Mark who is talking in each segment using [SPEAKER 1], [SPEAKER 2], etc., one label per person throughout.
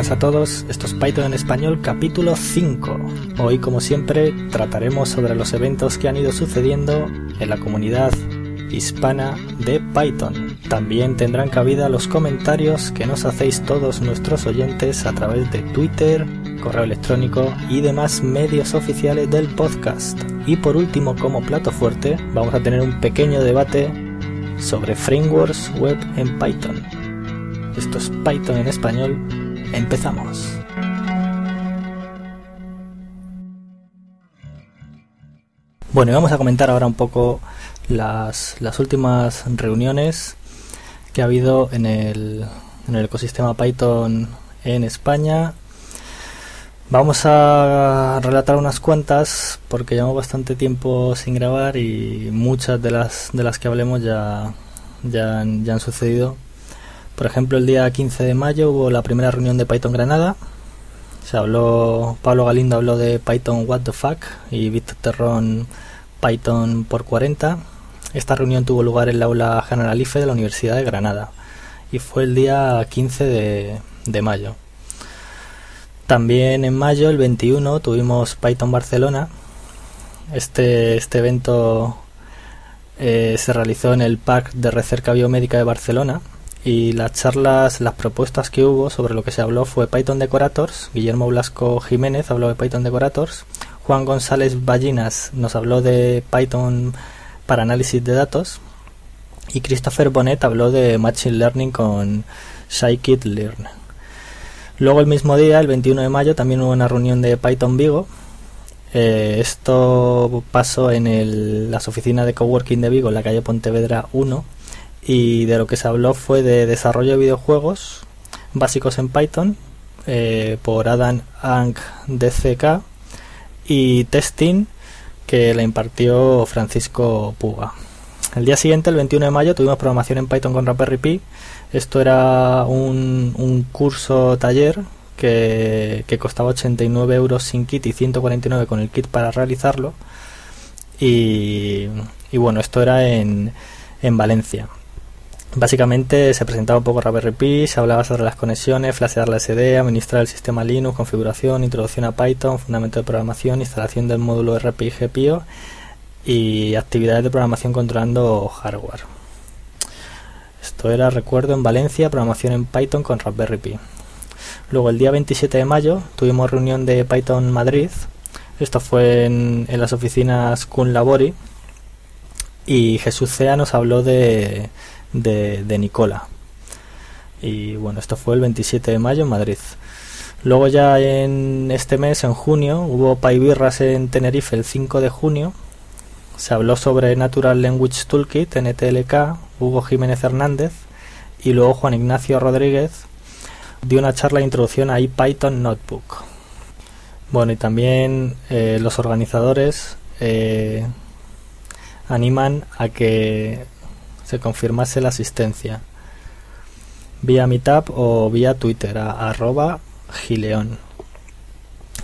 [SPEAKER 1] buenas a todos, esto es Python en español capítulo 5. Hoy como siempre trataremos sobre los eventos que han ido sucediendo en la comunidad hispana de Python. También tendrán cabida los comentarios que nos hacéis todos nuestros oyentes a través de Twitter, correo electrónico y demás medios oficiales del podcast. Y por último, como plato fuerte, vamos a tener un pequeño debate sobre frameworks web en Python. Esto es Python en español. Empezamos. Bueno, vamos a comentar ahora un poco las, las últimas reuniones que ha habido en el, en el ecosistema Python en España. Vamos a relatar unas cuantas porque llevamos bastante tiempo sin grabar y muchas de las de las que hablemos ya, ya, ya han sucedido. Por ejemplo, el día 15 de mayo hubo la primera reunión de Python Granada. Se habló, Pablo Galindo habló de Python What the Fuck y Víctor Terrón Python por 40. Esta reunión tuvo lugar en la aula Generalife de la Universidad de Granada y fue el día 15 de, mayo. También en mayo, el 21, tuvimos Python Barcelona. Este, este evento eh, se realizó en el Parque de Recerca Biomédica de Barcelona y las charlas, las propuestas que hubo sobre lo que se habló fue Python Decorators, Guillermo Blasco Jiménez habló de Python Decorators, Juan González Ballinas nos habló de Python para análisis de datos y Christopher Bonnet habló de Machine Learning con Scikit-learn. Luego el mismo día, el 21 de mayo, también hubo una reunión de Python Vigo. Eh, esto pasó en las oficinas de coworking de Vigo, en la calle Pontevedra 1, y de lo que se habló fue de desarrollo de videojuegos básicos en Python eh, por Adam Ang DCK y testing que la impartió Francisco Puga. El día siguiente, el 21 de mayo, tuvimos programación en Python con Raspberry Pi. Esto era un, un curso taller que, que, costaba 89 euros sin kit y 149 con el kit para realizarlo. Y, y bueno, esto era en, en Valencia. Básicamente se presentaba un poco Raspberry Pi, se hablaba sobre las conexiones, flashear la SD, administrar el sistema Linux, configuración, introducción a Python, fundamento de programación, instalación del módulo RPI GPIO y actividades de programación controlando hardware. Esto era, recuerdo, en Valencia, programación en Python con Raspberry Pi. Luego el día 27 de mayo tuvimos reunión de Python Madrid. Esto fue en, en las oficinas Kun Labori. Y Jesús Cea nos habló de de, Nicola. Y bueno, esto fue el 27 de mayo en Madrid. Luego ya en este mes, en junio, hubo Paibirras en Tenerife el 5 de junio. Se habló sobre Natural Language Toolkit, NTLK, Hugo Jiménez Hernández y luego Juan Ignacio Rodríguez dio una charla de introducción a Python Notebook. Bueno, y también eh, los organizadores eh, animan a que se confirmase la asistencia vía Meetup o vía Twitter a arroba gileón.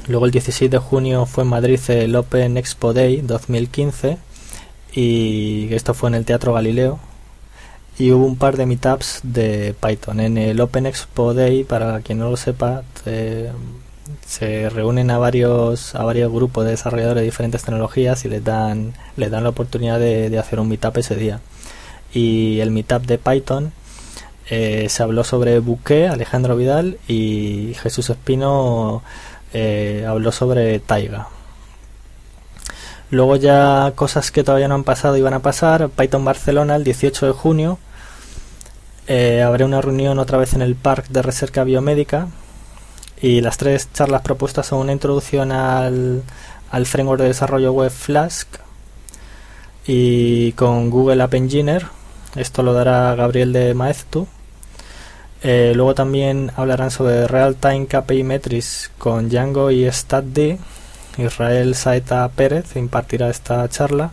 [SPEAKER 1] Luego el 16 de junio fue en Madrid el Open Expo Day 2015 y esto fue en el Teatro Galileo y hubo un par de meetups de Python. En el Open Expo Day, para quien no lo sepa, se reúnen a varios a varios grupos de desarrolladores de diferentes tecnologías y les dan les dan la oportunidad de, de hacer un meetup ese día y el meetup de Python eh, se habló sobre Bouquet, Alejandro Vidal y Jesús Espino eh, habló sobre Taiga. Luego ya cosas que todavía no han pasado y van a pasar. Python Barcelona el 18 de junio. Eh, habrá una reunión otra vez en el Parque de Recerca Biomédica. Y las tres charlas propuestas son una introducción al, al framework de desarrollo web Flask y con Google App Engineer esto lo dará Gabriel de Maeztu. Eh, luego también hablarán sobre Real Time KPI Metrics con Django y StatD. Israel Saeta Pérez impartirá esta charla.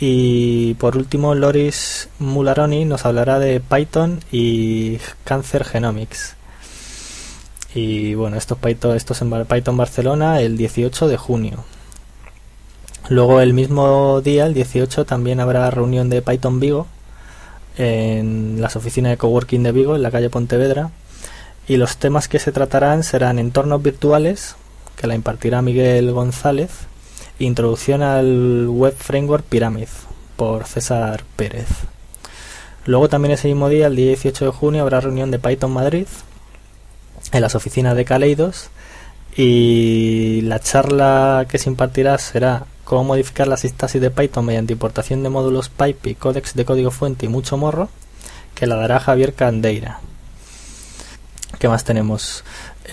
[SPEAKER 1] Y por último, Loris Mularoni nos hablará de Python y Cancer Genomics. Y bueno, esto es Python, esto es en Python Barcelona el 18 de junio. Luego el mismo día, el 18, también habrá reunión de Python Vigo en las oficinas de coworking de Vigo, en la calle Pontevedra. y los temas que se tratarán serán entornos virtuales, que la impartirá Miguel González, e introducción al Web Framework Pyramid, por César Pérez. Luego también ese mismo día, el día 18 de junio, habrá reunión de Python Madrid en las oficinas de Caleidos y la charla que se impartirá será cómo modificar la sintaxis de Python mediante importación de módulos pipe y códex de código fuente y mucho morro, que la dará Javier Candeira. ¿Qué más tenemos?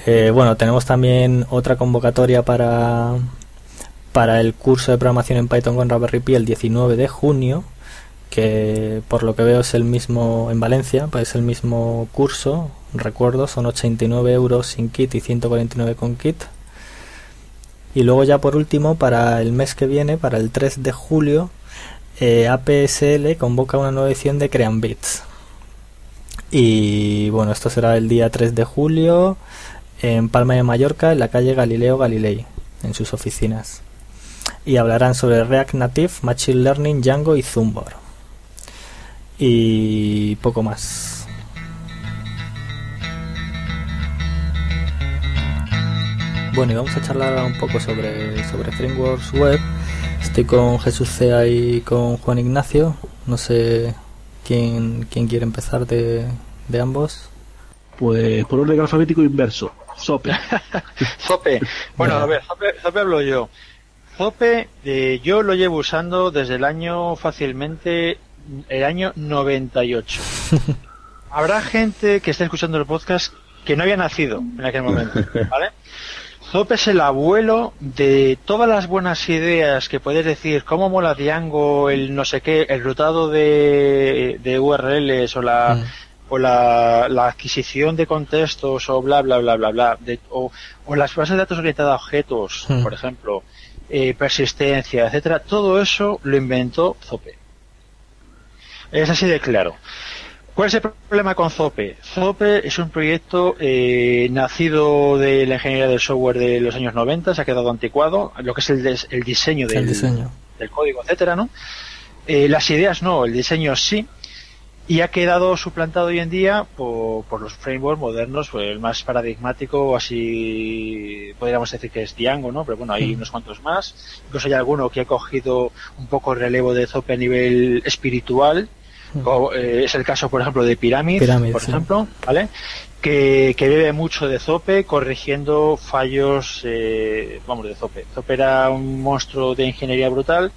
[SPEAKER 1] Eh, bueno, tenemos también otra convocatoria para, para el curso de programación en Python con Raspberry Pi el 19 de junio, que por lo que veo es el mismo en Valencia, pues es el mismo curso, recuerdo, son 89 euros sin kit y 149 con kit. Y luego ya por último, para el mes que viene, para el 3 de julio, eh, APSL convoca una nueva edición de Creambits. Y bueno, esto será el día 3 de julio en Palma de Mallorca, en la calle Galileo Galilei, en sus oficinas. Y hablarán sobre React Native, Machine Learning, Django y Zumbor. Y poco más. Bueno, y vamos a charlar un poco sobre, sobre frameworks web. Estoy con Jesús Cea y con Juan Ignacio. No sé quién, quién quiere empezar de, de ambos.
[SPEAKER 2] Pues por orden alfabético inverso. Sope.
[SPEAKER 3] Zope. Bueno, a ver, Zope, hablo yo. Zope, eh, yo lo llevo usando desde el año fácilmente, el año 98. Habrá gente que esté escuchando el podcast que no había nacido en aquel momento, ¿vale? Zope es el abuelo de todas las buenas ideas que puedes decir, cómo mola Django, el no sé qué, el rutado de, de URLs o la, mm. o la, la, adquisición de contextos o bla bla bla bla bla, de, o, o, las bases de datos orientadas a objetos, mm. por ejemplo, eh, persistencia, etcétera, todo eso lo inventó Zope. Es así de claro. ¿Cuál es el problema con Zope? Zope es un proyecto eh, nacido de la ingeniería del software de los años 90, se ha quedado anticuado, lo que es el, el diseño, del, del, código, etcétera, ¿no? Eh, las ideas no, el diseño sí, y ha quedado suplantado hoy en día por, por los frameworks modernos, pues el más paradigmático, así podríamos decir que es Django, ¿no? Pero bueno, hay unos cuantos más. Incluso hay alguno que ha cogido un poco el relevo de Zope a nivel espiritual, eh, es el caso, por ejemplo, de Pyramid, por ejemplo, ¿vale? Que, que, bebe mucho de Zope corrigiendo fallos, eh, vamos, de Zope. Zope era un monstruo de ingeniería brutal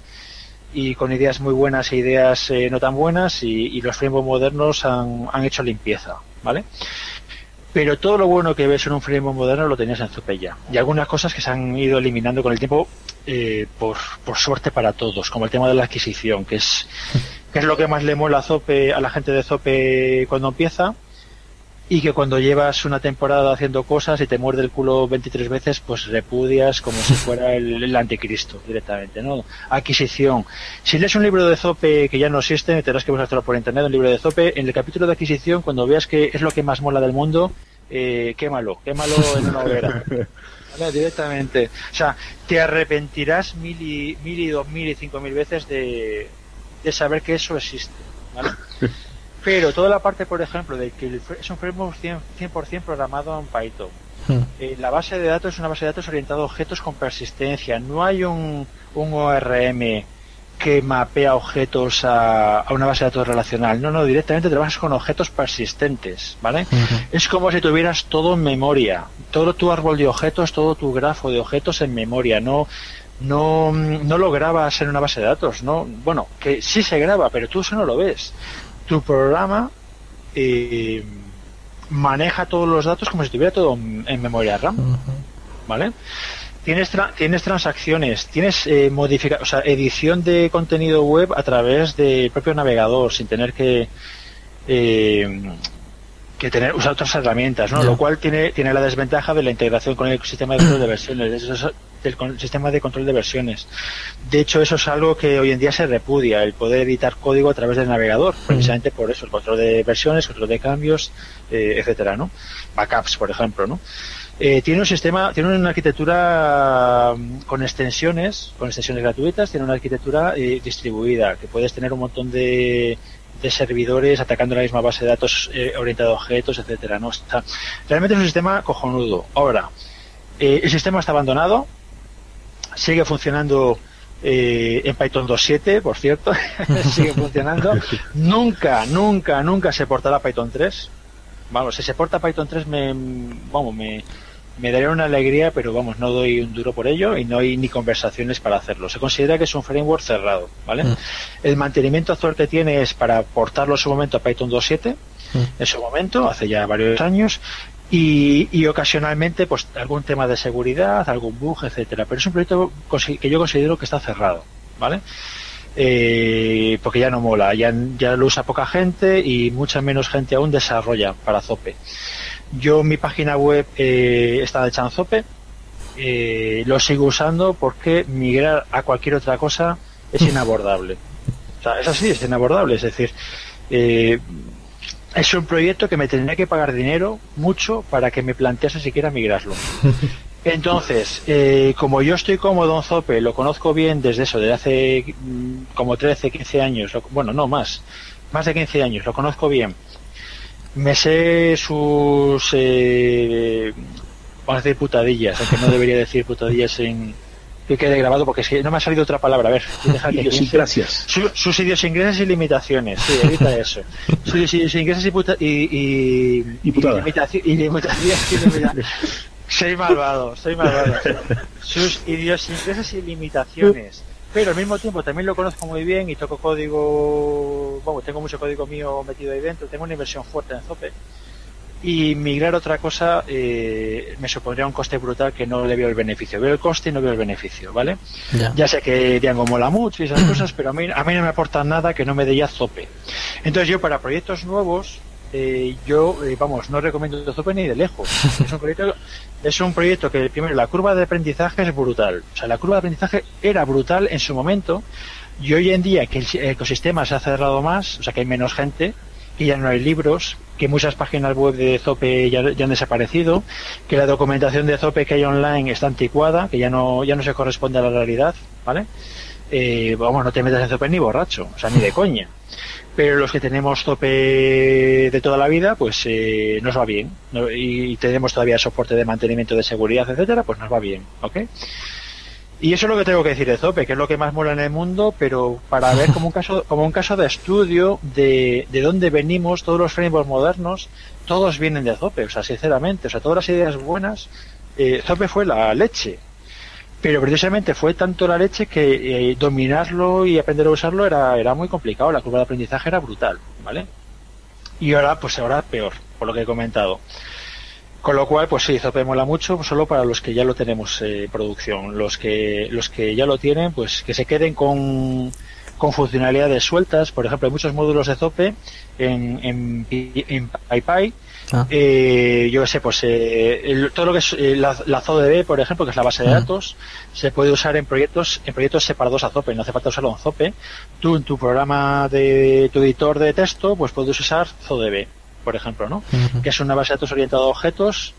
[SPEAKER 3] y con ideas muy buenas e ideas eh, no tan buenas y, los frameworks modernos han, han, hecho limpieza, ¿vale? Pero todo lo bueno que ves en un framework moderno lo tenías en Zope ya. Y algunas cosas que se han ido eliminando con el tiempo eh, por, por suerte para todos, como el tema de la adquisición, que es que es lo que más le mola a Zope, a la gente de Zope cuando empieza, y que cuando llevas una temporada haciendo cosas y te muerde el culo 23 veces, pues repudias como si fuera el, anticristo directamente, ¿no? Adquisición. Si lees un libro de Zope que ya no existe, tendrás que buscarlo por internet, un libro de Zope, en el capítulo de adquisición, cuando veas que es lo que más mola del mundo, eh, quémalo, quémalo en una hoguera. Directamente. O sea, te arrepentirás mil y, mil y dos mil y cinco mil veces de, de saber que eso existe. ¿vale? Pero toda la parte, por ejemplo, de que es un framework 100%, programado en Python. Hmm. Eh, la base de datos es una base de datos orientada a objetos con persistencia. No hay un, un ORM que mapea objetos a, a, una base de datos relacional. No, no, directamente trabajas con objetos persistentes, ¿vale? Es como si tuvieras todo en memoria. Todo tu árbol de objetos, todo tu grafo de objetos en memoria. No, no, no lo grabas en una base de datos, ¿no? Bueno, que sí se graba, pero tú eso no lo ves. Tu programa eh, maneja todos los datos como si estuviera todo en memoria RAM, ¿vale? Tienes, tienes transacciones, tienes eh, o sea, edición de contenido web a través del propio navegador, sin tener que eh, que tener usar otras herramientas, ¿no? Lo cual tiene tiene la desventaja de la integración con el sistema de versiones, del sistema de control de versiones. De hecho, eso es algo que hoy en día se repudia, el poder editar código a través del navegador, precisamente por eso, el control de versiones, control de cambios, eh, etcétera, ¿no? Backups, por ejemplo, ¿no? Eh, tiene un sistema, tiene una arquitectura mm, con extensiones, con extensiones gratuitas, tiene una arquitectura eh, distribuida, que puedes tener un montón de de servidores atacando la misma base de datos eh, orientada a objetos, etcétera. ¿no? Está, realmente es un sistema cojonudo. Ahora, eh, el sistema está abandonado, sigue funcionando eh, en Python 2.7, por cierto, sigue funcionando. nunca, nunca, nunca se portará Python 3. Vamos, si se porta Python 3 me, vamos, me, me daría una alegría, pero vamos, no doy un duro por ello y no hay ni conversaciones para hacerlo. Se considera que es un framework cerrado, ¿vale? Mm. El mantenimiento actual que tiene es para portarlo en su momento a Python 2.7, mm. en su momento, hace ya varios años, y, y, ocasionalmente pues algún tema de seguridad, algún bug, etcétera. Pero es un proyecto que yo considero que está cerrado, ¿vale? Eh, porque ya no mola, ya, ya lo usa poca gente y mucha menos gente aún desarrolla para Zope. Yo mi página web eh, está de Chanzope, eh, lo sigo usando porque migrar a cualquier otra cosa es inabordable. O sea, es así, es inabordable. Es decir, eh, es un proyecto que me tendría que pagar dinero mucho para que me plantease siquiera migrarlo. Entonces, eh, como yo estoy cómodo en Zope, lo conozco bien desde eso, desde hace mm, como 13, 15 años, bueno, no más, más de 15 años, lo conozco bien me sé sus. Eh, vamos a decir putadillas, aunque no debería decir putadillas en. Que quede grabado porque es que no me ha salido otra palabra. A ver,
[SPEAKER 2] deja que gracias.
[SPEAKER 3] sus idiosincrasias y limitaciones. Sí, evita eso. Sus idiosincrasias y, puta, y, y,
[SPEAKER 2] y,
[SPEAKER 3] y, limitaciones. soy malvado, soy malvado. Sus idiosincrasias y limitaciones pero al mismo tiempo también lo conozco muy bien y toco código, bueno, tengo mucho código mío metido ahí dentro, tengo una inversión fuerte en Zope y migrar otra cosa eh, me supondría un coste brutal que no le veo el beneficio. Veo el coste y no veo el beneficio, ¿vale? Ya, sé que Django mola mucho y esas cosas, pero a mí, a mí no me aporta nada que no me dé ya Zope. Entonces yo para proyectos nuevos eh, yo, eh, vamos, no recomiendo Zope ni de lejos. Es un proyecto, es un proyecto que, primero, la curva de aprendizaje es brutal. O sea, la curva de aprendizaje era brutal en su momento y hoy en día que el ecosistema se ha cerrado más, o sea, que hay menos gente, que ya no hay libros, que muchas páginas web de Zope ya, han desaparecido, que la documentación de Zope que hay online está anticuada, que ya no, ya no se corresponde a la realidad, ¿vale? Eh, vamos, no te metas en Zope ni borracho, o sea, ni de coña pero los que tenemos tope de toda la vida, pues eh, nos va bien. Y tenemos todavía soporte de mantenimiento de seguridad, etcétera, pues nos va bien, ¿ok? Y eso es lo que tengo que decir de Zope, que es lo que más mola en el mundo, pero para ver como un caso, como un caso de estudio de, de dónde venimos, todos los frameworks modernos, todos vienen de Zope, o sea, sinceramente, o sea, todas las ideas buenas, eh, Zope fue la leche, pero precisamente fue tanto la leche que eh, dominarlo y aprender a usarlo era, era muy complicado, la curva de aprendizaje era brutal, ¿vale? Y ahora, pues ahora peor, por lo que he comentado. Con lo cual, pues sí, Zope mola mucho, solo para los que ya lo tenemos en producción. Los que, los que ya lo tienen, pues que se queden con, con funcionalidades sueltas. Por ejemplo, hay muchos módulos de Zope en, en, en PyPy Ah. Eh, yo sé, pues eh, todo lo que es eh, la, la ZODB, por ejemplo, que es la base de ah. datos, se puede usar en proyectos en proyectos separados a Zope, no hace falta usarlo en Zope. Tú en tu programa de tu editor de texto, pues puedes usar ZODB, por ejemplo, ¿no? Que es una base de datos orientada a objetos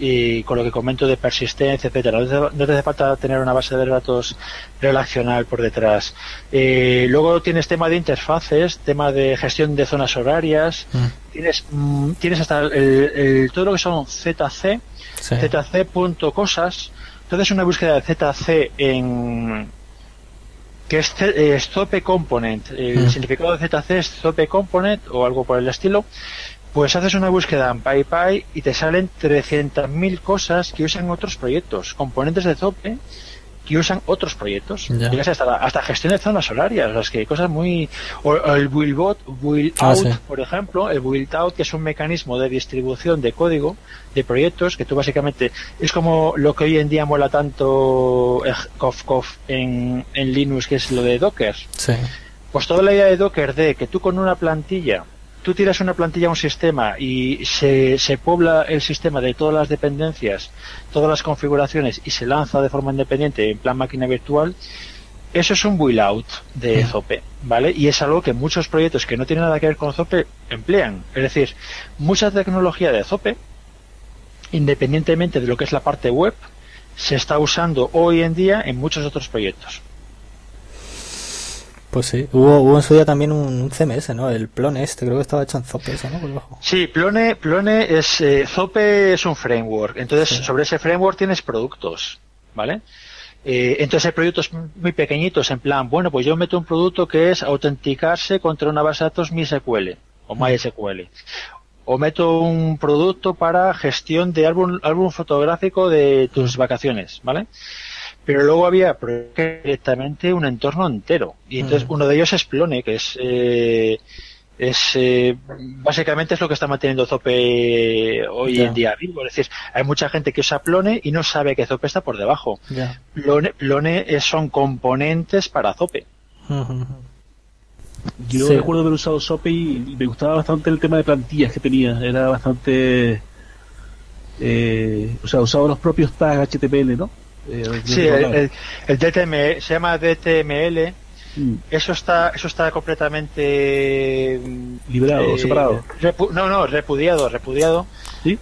[SPEAKER 3] y con lo que comento de persistencia, etcétera. No te, hace falta tener una base de datos relacional por detrás. Eh, luego tienes tema de interfaces, tema de gestión de zonas horarias, mm. tienes mm, tienes hasta el, todo lo que son ZC, ZC.cosas. Entonces una búsqueda de ZC en que es, es Zope Component. El mm. significado de ZC es Zope Component o algo por el estilo. Pues haces una búsqueda en PyPy y te salen 300.000 cosas que usan otros proyectos, componentes de Zope que usan otros proyectos. Hasta, hasta, gestión de zonas horarias, las que cosas muy... O, el Willbot, Will ah, Out, por ejemplo, el Will Out, que es un mecanismo de distribución de código de proyectos, que tú básicamente... Es como lo que hoy en día mola tanto Kof en, en Linux, que es lo de Docker. Pues toda la idea de Docker de que tú con una plantilla tú tiras una plantilla a un sistema y se, se pobla el sistema de todas las dependencias, todas las configuraciones y se lanza de forma independiente en plan máquina virtual, eso es un build out de Zope, ¿vale? Y es algo que muchos proyectos que no tienen nada que ver con Zope emplean. Es decir, mucha tecnología de Zope, independientemente de lo que es la parte web, se está usando hoy en día en muchos otros proyectos.
[SPEAKER 1] Pues sí, hubo, hubo en su día también un, un CMS, ¿no? El Plone este, creo que estaba hecho en Zope, eso, ¿no? Por debajo.
[SPEAKER 3] Sí, Plone, Plone es, eh, Zope es un framework, entonces
[SPEAKER 1] Sí.
[SPEAKER 3] sobre ese framework tienes productos, ¿vale? Eh, entonces hay productos muy pequeñitos, en plan, bueno, pues yo meto un producto que es autenticarse contra una base de datos MySQL o MySQL. O meto un producto para gestión de álbum, álbum fotográfico de tus vacaciones, ¿vale? Pero luego había directamente un entorno entero. Y entonces
[SPEAKER 1] Mm.
[SPEAKER 3] uno de ellos es Plone, que es, eh, es eh, básicamente es lo que está manteniendo Zope hoy en día vivo. Es decir, hay mucha gente que usa Plone y no sabe que Zope está por debajo.
[SPEAKER 1] Ya.
[SPEAKER 3] Plone, Plone es- son componentes para Zope.
[SPEAKER 2] Yo
[SPEAKER 1] Sí.
[SPEAKER 2] recuerdo haber usado SOPE y me gustaba bastante el tema de plantillas que tenía. Era bastante. Eh, o sea, usaba los propios tags HTML, ¿no? Eh,
[SPEAKER 3] Sí, el, el- DTML se llama DTML.
[SPEAKER 2] Mm,
[SPEAKER 3] Eso está, eso está completamente mm,
[SPEAKER 2] Liberado, separado.
[SPEAKER 3] repu- no, no, repudiado, repudiado.
[SPEAKER 2] ¿Sí?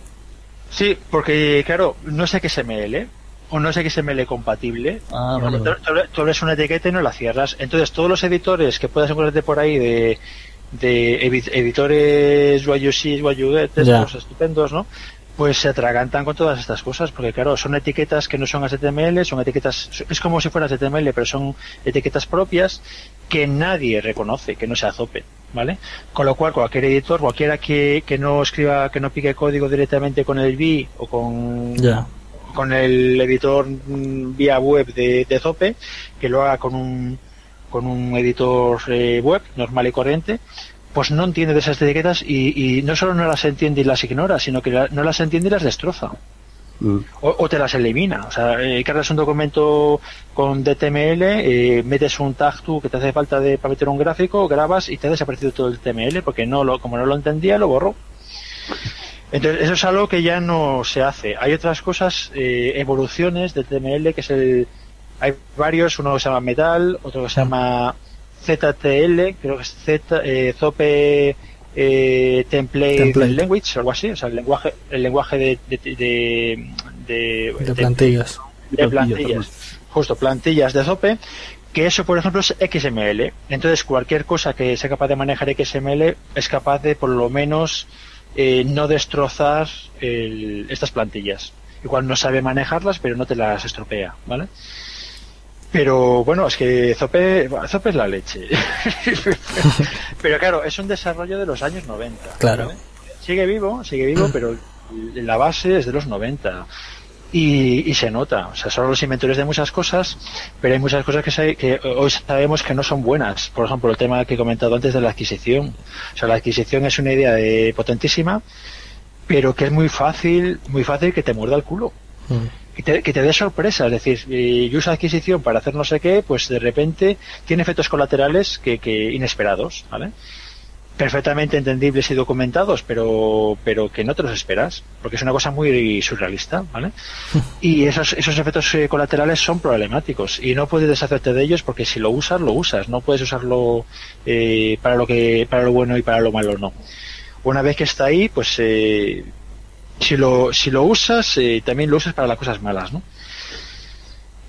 [SPEAKER 3] Sí, porque claro, no es XML o no es XML compatible.
[SPEAKER 2] Ah, vale,
[SPEAKER 3] tú- abres una etiqueta y no la cierras. Entonces, todos los editores que puedas encontrarte por ahí de, de editores YUC, YUGET, estupendos, ¿no? Pues se atragantan con todas estas cosas, porque claro, son etiquetas que no son HTML, son etiquetas, es como si fueran HTML, pero son etiquetas propias que nadie reconoce, que no sea Zope, ¿vale? Con lo cual, cualquier editor, cualquiera que, que no escriba, que no pique código directamente con el VI o con, con el editor mm, vía web de, de Zope, que lo haga con un, con un editor eh, web normal y corriente, pues no entiende de esas etiquetas y, y no solo no las entiende y las ignora, sino que no las entiende y las destroza.
[SPEAKER 2] Mm.
[SPEAKER 3] O, o te las elimina. O sea, eh, cargas un documento con DTML, eh, metes un tag tú que te hace falta de, para meter un gráfico, grabas y te ha desaparecido todo el TML porque no lo, como no lo entendía, lo borró. Entonces, eso es algo que ya no se hace. Hay otras cosas, eh, evoluciones de TML, que es el. Hay varios, uno que se llama Metal, otro que se llama ZTL, creo que es Z, eh, Zope eh, template,
[SPEAKER 1] Template.
[SPEAKER 3] Language o algo así, o sea, el lenguaje, el lenguaje de, de, de, de-
[SPEAKER 1] De
[SPEAKER 3] de-
[SPEAKER 1] plantillas.
[SPEAKER 3] de plantillas, justo plantillas de Zope, que eso por ejemplo es XML. Entonces cualquier cosa que sea capaz de manejar XML es capaz de por lo menos eh, no destrozar el- estas plantillas. Igual no sabe manejarlas, pero no te las estropea, ¿vale? Pero bueno, es que Zope, Zope es la leche. pero claro, es un desarrollo de los años 90.
[SPEAKER 1] Claro.
[SPEAKER 3] ¿vale? Sigue vivo, sigue vivo, pero la base es de los 90. Y, y se nota, o sea, son los inventores de muchas cosas, pero hay muchas cosas que, se- que hoy sabemos que no son buenas. Por ejemplo, el tema que he comentado antes de la adquisición. O sea, la adquisición es una idea de, potentísima, pero que es muy fácil, muy fácil que te muerda el culo.
[SPEAKER 1] Mm.
[SPEAKER 3] Que te, que te dé sorpresa, es decir, eh, yo uso adquisición para hacer no sé qué, pues de repente tiene efectos colaterales que, que inesperados, ¿vale? Perfectamente entendibles y documentados, pero, pero que no te los esperas, porque es una cosa muy surrealista, ¿vale? Y esos, esos efectos eh, colaterales son problemáticos y no puedes deshacerte de ellos porque si lo usas, lo usas, no puedes usarlo eh, para lo que, para lo bueno y para lo malo no. Una vez que está ahí, pues eh, si lo, si lo usas, eh, también lo usas para las cosas malas, ¿no?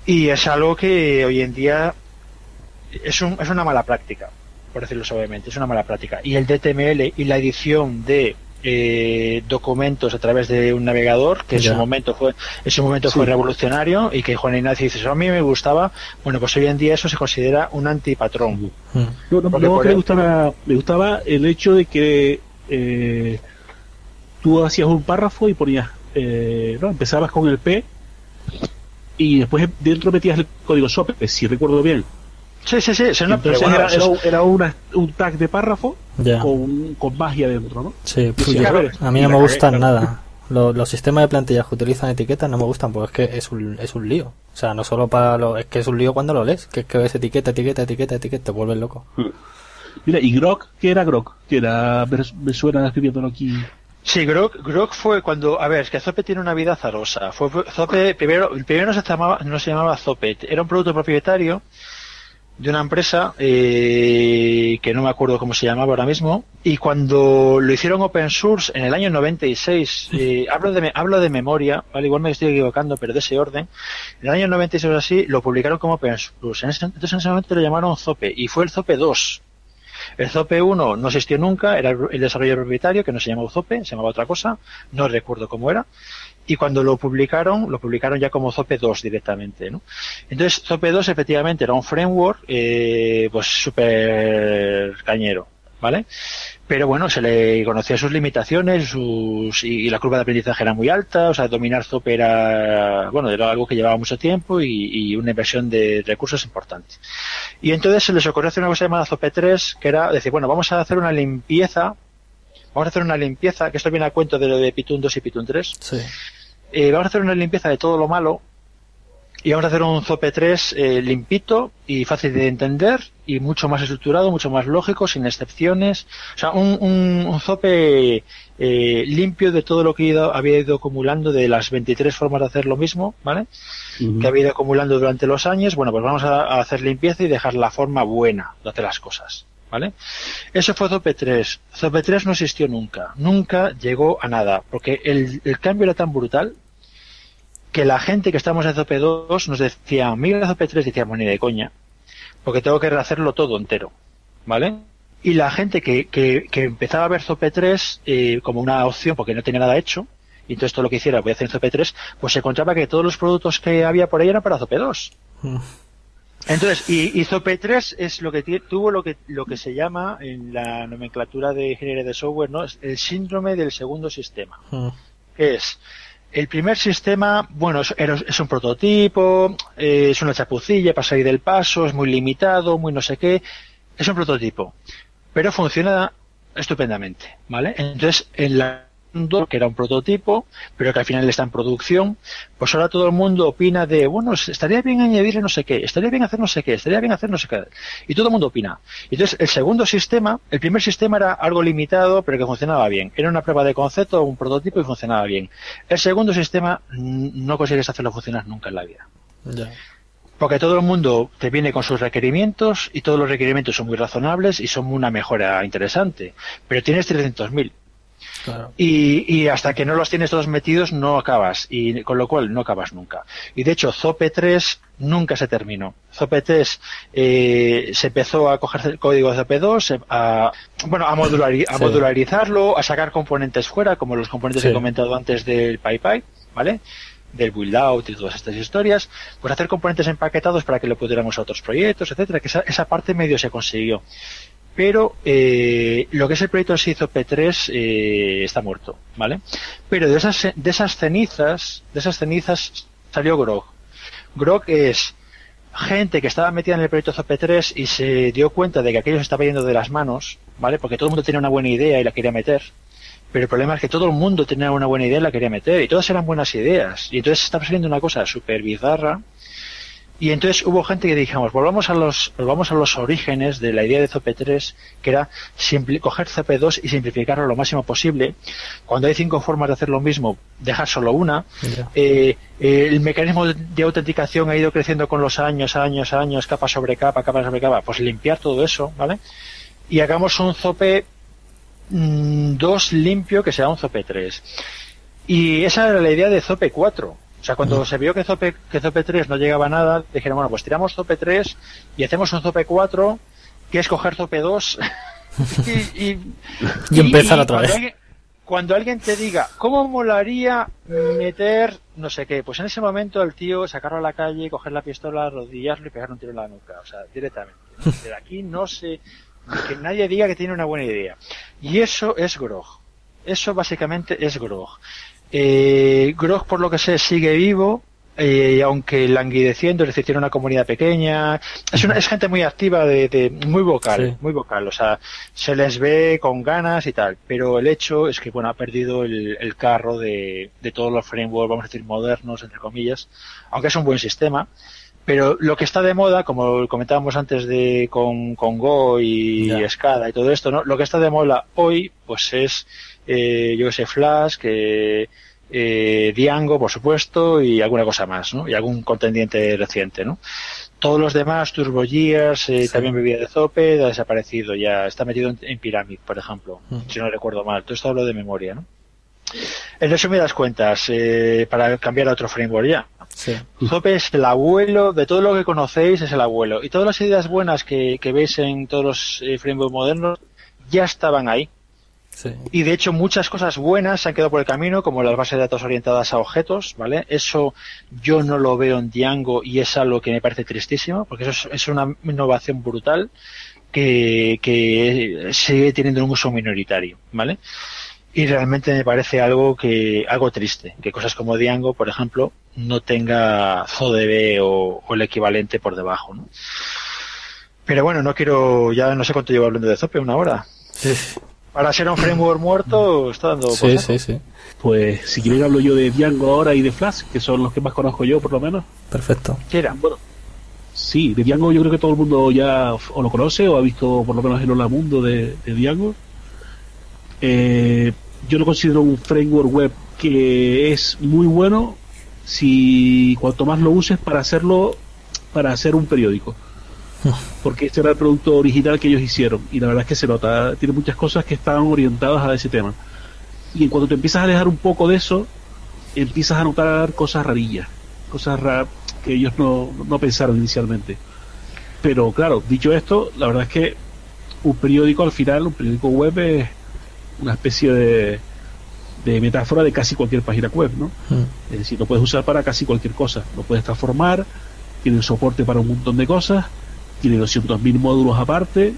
[SPEAKER 3] Y es algo que hoy en día es, un, es una mala práctica, por decirlo suavemente, es una mala práctica. Y el DTML y la edición de eh, documentos a través de un navegador, que en su momento fue, en su momento fue revolucionario y que Juan Ignacio dice, a mí me gustaba, bueno, pues hoy en día eso se considera un antipatrón.
[SPEAKER 2] No, no,
[SPEAKER 3] Porque
[SPEAKER 2] no,
[SPEAKER 3] por
[SPEAKER 2] que me gustaba, me gustaba el hecho de que eh, tú hacías un párrafo y ponías, eh, no, empezabas con el P y después dentro metías el código SOP, si recuerdo bien.
[SPEAKER 3] Sí, sí, sí, eso no- pero
[SPEAKER 2] Entonces
[SPEAKER 3] bueno,
[SPEAKER 2] era, era, era una- un tag de párrafo con, con magia dentro, ¿no?
[SPEAKER 1] Sí, pues
[SPEAKER 2] Sí,
[SPEAKER 1] yo-
[SPEAKER 3] claro.
[SPEAKER 1] a mí no me gustan
[SPEAKER 3] claro.
[SPEAKER 1] nada. Los, los sistemas de plantillas que utilizan etiquetas no me gustan porque es que es un, es un lío. O sea, no solo para lo, es que es un lío cuando lo lees, que es que ves etiqueta, etiqueta, etiqueta, etiqueta, te vuelves loco.
[SPEAKER 2] Mira, y Grok, ¿qué era Grok? Que era, me, me suena escribiéndolo aquí.
[SPEAKER 3] Sí, Grok, Grok fue cuando, a ver, es que Zope tiene una vida azarosa. Fue, Zope, primero, primero no se llamaba, no se llamaba Zope, era un producto propietario de una empresa eh, que no me acuerdo cómo se llamaba ahora mismo y cuando lo hicieron open source en el año 96 eh, hablo de hablo de memoria vale igual me estoy equivocando pero de ese orden en el año 96 así lo publicaron como open source. Entonces en ese momento lo llamaron Zope y fue el Zope 2 el Zope 1 no existió nunca, era el desarrollo propietario, que no se llamaba Zope, se llamaba otra cosa, no recuerdo cómo era, y cuando lo publicaron, lo publicaron ya como Zope 2 directamente, ¿no? Entonces, Zope 2 efectivamente era un framework, eh, pues súper cañero, ¿vale? Pero bueno, se le conocía sus limitaciones, sus, y, la curva de aprendizaje era muy alta, o sea, dominar Zope era, bueno, era algo que llevaba mucho tiempo y, una inversión de recursos importante. Y entonces se les ocurrió hacer una cosa llamada Zope 3, que era decir, bueno, vamos a hacer una limpieza, vamos a hacer una limpieza, que esto viene a cuento de lo de Pitun 2 y Pitun 3. Sí eh, vamos a hacer una limpieza de todo lo malo y vamos a hacer un ZOPE 3 eh, limpito y fácil de entender y mucho más estructurado, mucho más lógico, sin excepciones. O sea, un, un, ZOPE eh, limpio de todo lo que había ido acumulando de las 23 formas de hacer lo mismo, ¿vale? Que había ido acumulando durante los años. Bueno, pues vamos a, hacer limpieza y dejar la forma buena de hacer las cosas. ¿Vale? Eso fue ZOPE 3. ZOPE 3 no existió nunca. Nunca llegó a nada. Porque el, el cambio era tan brutal que la gente que estamos en ZOP 2 nos decía, mira ZOP 3, decíamos ni de coña, porque tengo que rehacerlo todo entero, ¿vale? Y la gente que, que, que empezaba a ver ZOP 3 eh, como una opción porque no tenía nada hecho, y entonces todo lo que hiciera voy a hacer en ZOP 3, pues se encontraba que todos los productos que había por ahí eran para ZOP 2. Mm. Entonces, y, y ZOP 3 es lo que tuvo lo que, lo que se llama en la nomenclatura de ingeniería de software, ¿no? el síndrome del segundo sistema. Mm. Que es, el primer sistema, bueno, es, un prototipo, eh, es una chapucilla para salir del paso, es muy limitado, muy no sé qué. Es un prototipo, pero funciona estupendamente, ¿vale? Entonces, en la que era un prototipo, pero que al final está en producción, pues ahora todo el mundo opina de, bueno, estaría bien añadirle no sé qué, estaría bien hacer no sé qué, estaría bien hacer no sé qué. Y todo el mundo opina. Entonces, el segundo sistema, el primer sistema era algo limitado, pero que funcionaba bien. Era una prueba de concepto, un prototipo y funcionaba bien. El segundo sistema no consigues hacerlo funcionar nunca en la vida. Porque todo el mundo te viene con sus requerimientos y todos los requerimientos son muy razonables y son una mejora interesante. Pero tienes 300.000 y, hasta que no los tienes todos metidos no acabas, y con lo cual no acabas nunca. Y de hecho, Zope 3 nunca se terminó. Zope 3 eh, se empezó a coger el código de Zope 2, a, bueno, a, modularizarlo, a sacar componentes fuera, como los componentes que he comentado antes del PyPy, ¿vale? del build out y todas estas historias, pues hacer componentes empaquetados para que lo pudiéramos a otros proyectos, etcétera, que esa, esa parte medio se consiguió pero eh, lo que es el proyecto SIZO P3 eh, está muerto, ¿vale? Pero de esas, de esas cenizas, de esas cenizas salió Grog. Grog es gente que estaba metida en el proyecto ZP3 y se dio cuenta de que aquello se estaba yendo de las manos, ¿vale? Porque todo el mundo tenía una buena idea y la quería meter. Pero el problema es que todo el mundo tenía una buena idea y la quería meter. Y todas eran buenas ideas. Y entonces estaba saliendo una cosa súper bizarra y entonces hubo gente que dijimos, volvamos a los, volvamos a los orígenes de la idea de ZP3, que era coger CP2 y simplificarlo lo máximo posible. Cuando hay cinco formas de hacer lo mismo, dejar solo una. Eh, eh, el mecanismo de autenticación ha ido creciendo con los años, años, años, capa sobre capa, capa sobre capa. Pues limpiar todo eso, ¿vale? Y hagamos un ZP 2 mm, limpio que sea un ZP3. Y esa era la idea de ZP 4 o sea, cuando se vio que Zope, que Zope 3 no llegaba a nada, dijeron, bueno, pues tiramos Zope 3 y hacemos un Zope 4, que es coger Zope 2
[SPEAKER 1] y, y, empezar otra vez.
[SPEAKER 3] cuando alguien te diga, ¿cómo molaría meter no sé qué? Pues en ese momento el tío sacarlo a la calle, coger la pistola, arrodillarlo y pegar un tiro en la nuca. O sea, directamente. De aquí no sé, que nadie diga que tiene una buena idea. Y eso es Grog. Eso básicamente es Grog. Eh, Grog, por lo que sé, sigue vivo, eh, aunque languideciendo, es decir, tiene una comunidad pequeña. Es, una, es gente muy activa, de, muy vocal, muy vocal. O sea, se les ve con ganas y tal. Pero el hecho es que, bueno, ha perdido el, carro de, todos los frameworks, vamos a decir, modernos, entre comillas. Aunque es un buen sistema. Pero lo que está de moda, como comentábamos antes de con, con Go y Scada y todo esto, ¿no? Lo que está de moda hoy, pues es eh, yo que sé, Flash, que eh, Diango, por supuesto, y alguna cosa más, ¿no? Y algún contendiente reciente, ¿no? Todos los demás, Turbo Gears, eh, también bebía de Zope, ha desaparecido ya. Está metido en, Pyramid, por ejemplo, mm. si no recuerdo mal. Todo esto hablo de memoria, ¿no? En eso me das cuentas, eh, para cambiar a otro framework ya. Zope es el abuelo, de todo lo que conocéis es el abuelo. Y todas las ideas buenas que, que veis en todos los eh, frameworks modernos ya estaban ahí. Y de hecho muchas cosas buenas se han quedado por el camino, como las bases de datos orientadas a objetos, ¿vale? Eso yo no lo veo en Django y es algo que me parece tristísimo, porque eso es, una innovación brutal que, que sigue teniendo un uso minoritario, ¿vale? Y realmente me parece algo que, algo triste, que cosas como Django, por ejemplo, no tenga ZODB o, o el equivalente por debajo, ¿no? Pero bueno, no quiero, ya no sé cuánto llevo hablando de Zope, una hora. Sí. Para ser un framework muerto, está dando.
[SPEAKER 1] Sí, sí, sí.
[SPEAKER 2] Pues si quieren hablo yo de Django ahora y de Flash, que son los que más conozco yo, por lo menos.
[SPEAKER 1] Perfecto.
[SPEAKER 3] ¿Quieran?
[SPEAKER 2] Bueno, sí, de Django yo creo que todo el mundo ya o lo conoce o ha visto por lo menos el Hola Mundo de, de Django. Eh, yo lo considero un framework web que es muy bueno si cuanto más lo uses para hacerlo, para hacer un periódico porque este era el producto original que ellos hicieron y la verdad es que se nota, tiene muchas cosas que estaban orientadas a ese tema. Y cuando te empiezas a alejar un poco de eso, empiezas a notar cosas rarillas, cosas raras que ellos no, no pensaron inicialmente. Pero claro, dicho esto, la verdad es que un periódico al final, un periódico web es una especie de, de metáfora de casi cualquier página web, ¿no? Es decir, lo puedes usar para casi cualquier cosa, lo puedes transformar, tiene soporte para un montón de cosas tiene 200.000 módulos aparte.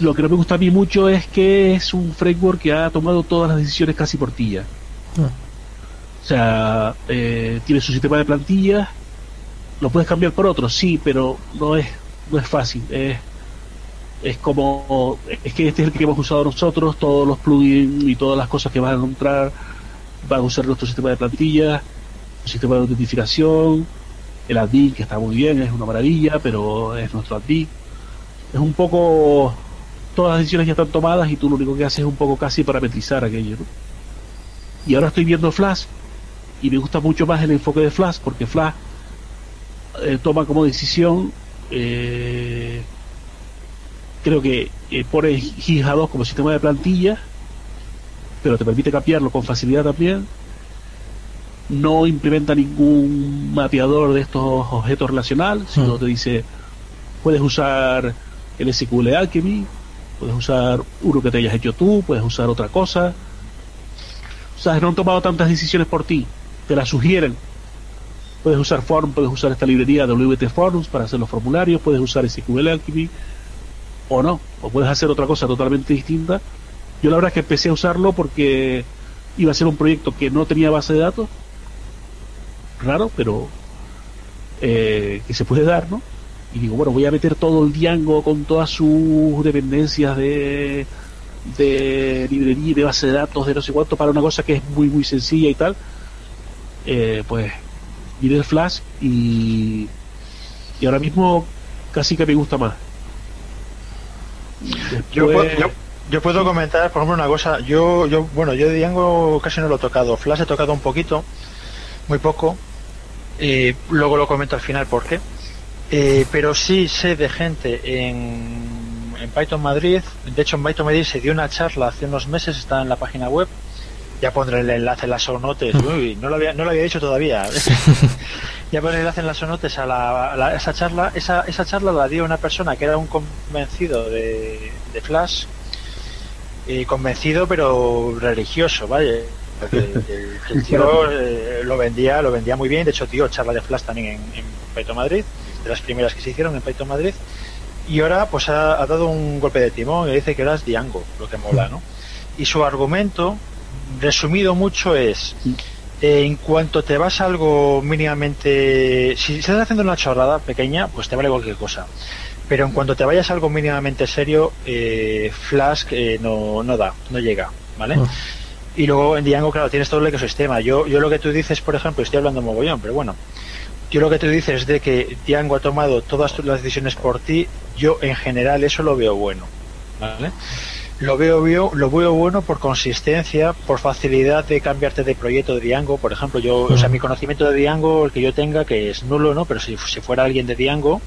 [SPEAKER 2] Lo que no me gusta a mí mucho es que es un framework que ha tomado todas las decisiones casi por ti ya. Ah. O sea, eh, tiene su sistema de plantillas, lo puedes cambiar por otro, sí, pero no es, no es fácil. Es, es como, es que este es el que hemos usado nosotros, todos los plugins y todas las cosas que van a encontrar van a usar nuestro sistema de plantillas, sistema de autentificación, el admin que está muy bien, es una maravilla, pero es nuestro admin. Es un poco, todas las decisiones ya están tomadas y tú lo único que haces es un poco casi parametrizar aquello. Y ahora estoy viendo Flash y me gusta mucho más el enfoque de Flash porque Flash eh, toma como decisión, eh, creo que eh, pone GIS 2 como sistema de plantilla, pero te permite cambiarlo con facilidad también no implementa ningún mapeador de estos objetos relacionales, sino te dice, puedes usar el SQL Alchemy, puedes usar uno que te hayas hecho tú, puedes usar otra cosa. O sea, no han tomado tantas decisiones por ti, te las sugieren. Puedes usar Form, puedes usar esta librería WT Forms para hacer los formularios, puedes usar SQL Alchemy, o no, o puedes hacer otra cosa totalmente distinta. Yo la verdad es que empecé a usarlo porque iba a ser un proyecto que no tenía base de datos raro, pero eh, que se puede dar, ¿no? Y digo, bueno, voy a meter todo el Django con todas sus dependencias de, de librería, de base de datos, de no sé cuánto, para una cosa que es muy, muy sencilla y tal. Eh, pues miré el Flash y, y ahora mismo casi que me gusta más.
[SPEAKER 3] yo, puedo, yo, puedo comentar, por ejemplo, una cosa. Yo, yo, bueno, yo de Django casi no lo he tocado. Flash he tocado un poquito, muy poco. Eh, luego lo comento al final por qué. Eh, pero sí sé de gente en, en, Python Madrid. De hecho, en Python Madrid se dio una charla hace unos meses, está en la página web. Ya pondré el enlace en las sonotes. Uy, no lo había, no lo había dicho todavía. ya pondré el enlace en las sonotes a, la, esa charla. Esa, esa charla la dio una persona que era un convencido de, de Flash. Eh, convencido pero religioso, el, tío eh, lo vendía lo vendía muy bien. De hecho tío charla de Flash también en, en, Python Madrid de las primeras que se hicieron en Python Madrid. Y ahora pues ha, dado un golpe de timón y dice que era Django lo que mola no y su argumento resumido mucho es eh, en cuanto te vas a algo mínimamente si estás haciendo una chorrada pequeña pues te vale cualquier cosa. Pero en cuanto te vayas a algo mínimamente serio eh, Flash no, no da no llega vale ah. Y luego en Django, claro, tienes todo el ecosistema. Yo, yo lo que tú dices, por ejemplo, estoy hablando mogollón, pero bueno, yo lo que tú dices de que Django ha tomado todas las decisiones por ti, yo en general eso lo veo bueno. ¿vale? lo veo, lo veo bueno por consistencia, por facilidad de cambiarte de proyecto de Django. Por ejemplo, yo, o sea, mi conocimiento de Django, el que yo tenga, que es nulo, ¿no? Pero si, si fuera alguien de Django,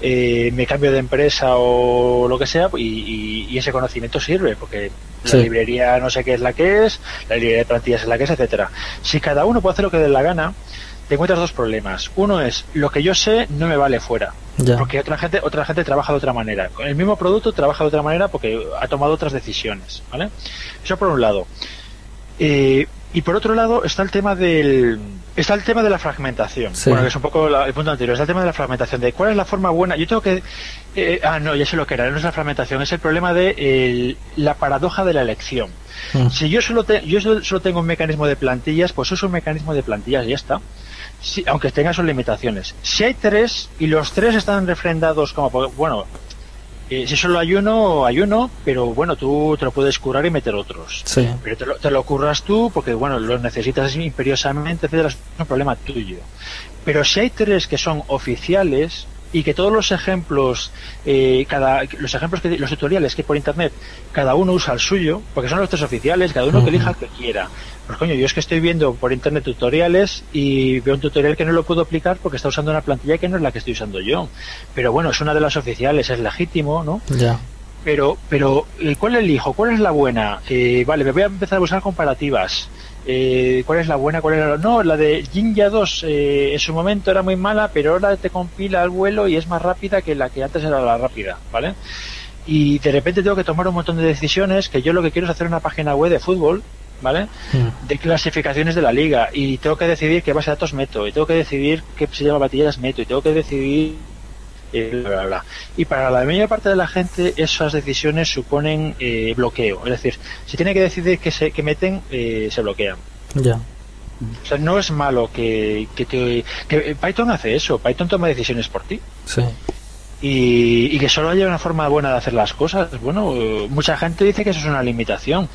[SPEAKER 3] eh, me cambio de empresa o lo que sea y, ese conocimiento sirve porque la librería no sé qué es la que es, la librería de plantillas es la que es, etcétera. Si cada uno puede hacer lo que dé la gana, te encuentras dos problemas. Uno es lo que yo sé no me vale fuera, porque otra gente otra gente trabaja de otra manera. Con el mismo producto trabaja de otra manera porque ha tomado otras decisiones, ¿vale? Eso por un lado. Eh, y por otro lado está el tema del está el tema de la fragmentación. Bueno, que es un poco el punto anterior. Está el tema de la fragmentación, de cuál es la forma buena. Yo tengo que eh, ah no, ya sé lo que era. No es la fragmentación, es el problema de la paradoja de la elección. Mm. Si yo solo yo solo tengo un mecanismo de plantillas, pues uso un mecanismo de plantillas y ya está. aunque tenga sus limitaciones. Si hay tres y los tres están refrendados como bueno, eh, si solo hay uno, hay uno, pero bueno, tú te lo puedes curar y meter otros.
[SPEAKER 1] Sí.
[SPEAKER 3] Pero te lo, te lo curras tú porque, bueno, lo necesitas imperiosamente, etcétera, es un problema tuyo. Pero si hay tres que son oficiales, y que todos los ejemplos, eh, cada, los ejemplos que, los tutoriales que por internet, cada uno usa el suyo, porque son los tres oficiales, cada uno que elija el que quiera. Pues coño, yo es que estoy viendo por internet tutoriales y veo un tutorial que no lo puedo aplicar porque está usando una plantilla que no es la que estoy usando yo. Pero bueno, es una de las oficiales, es legítimo, ¿no?
[SPEAKER 1] Ya.
[SPEAKER 3] Pero, pero, eh, ¿cuál elijo? ¿Cuál es la buena? Eh, vale, me voy a empezar a buscar comparativas. Eh, ¿Cuál es la buena? ¿Cuál es la No, la de Jinja 2 eh, en su momento era muy mala, pero ahora te compila al vuelo y es más rápida que la que antes era la rápida, ¿vale? Y de repente tengo que tomar un montón de decisiones que yo lo que quiero es hacer una página web de fútbol, ¿vale? Mm. De clasificaciones de la liga y tengo que decidir qué base de datos meto y tengo que decidir qué se llama baterías meto y tengo que decidir y para la mayor parte de la gente esas decisiones suponen eh, bloqueo. Es decir, si tiene que decidir que, se, que meten, eh, se bloquean.
[SPEAKER 1] Ya.
[SPEAKER 3] O sea, no es malo que, que, que, Python hace eso. Python toma decisiones por ti.
[SPEAKER 1] Sí.
[SPEAKER 3] Y, y, que solo haya una forma buena de hacer las cosas. Bueno, mucha gente dice que eso es una limitación.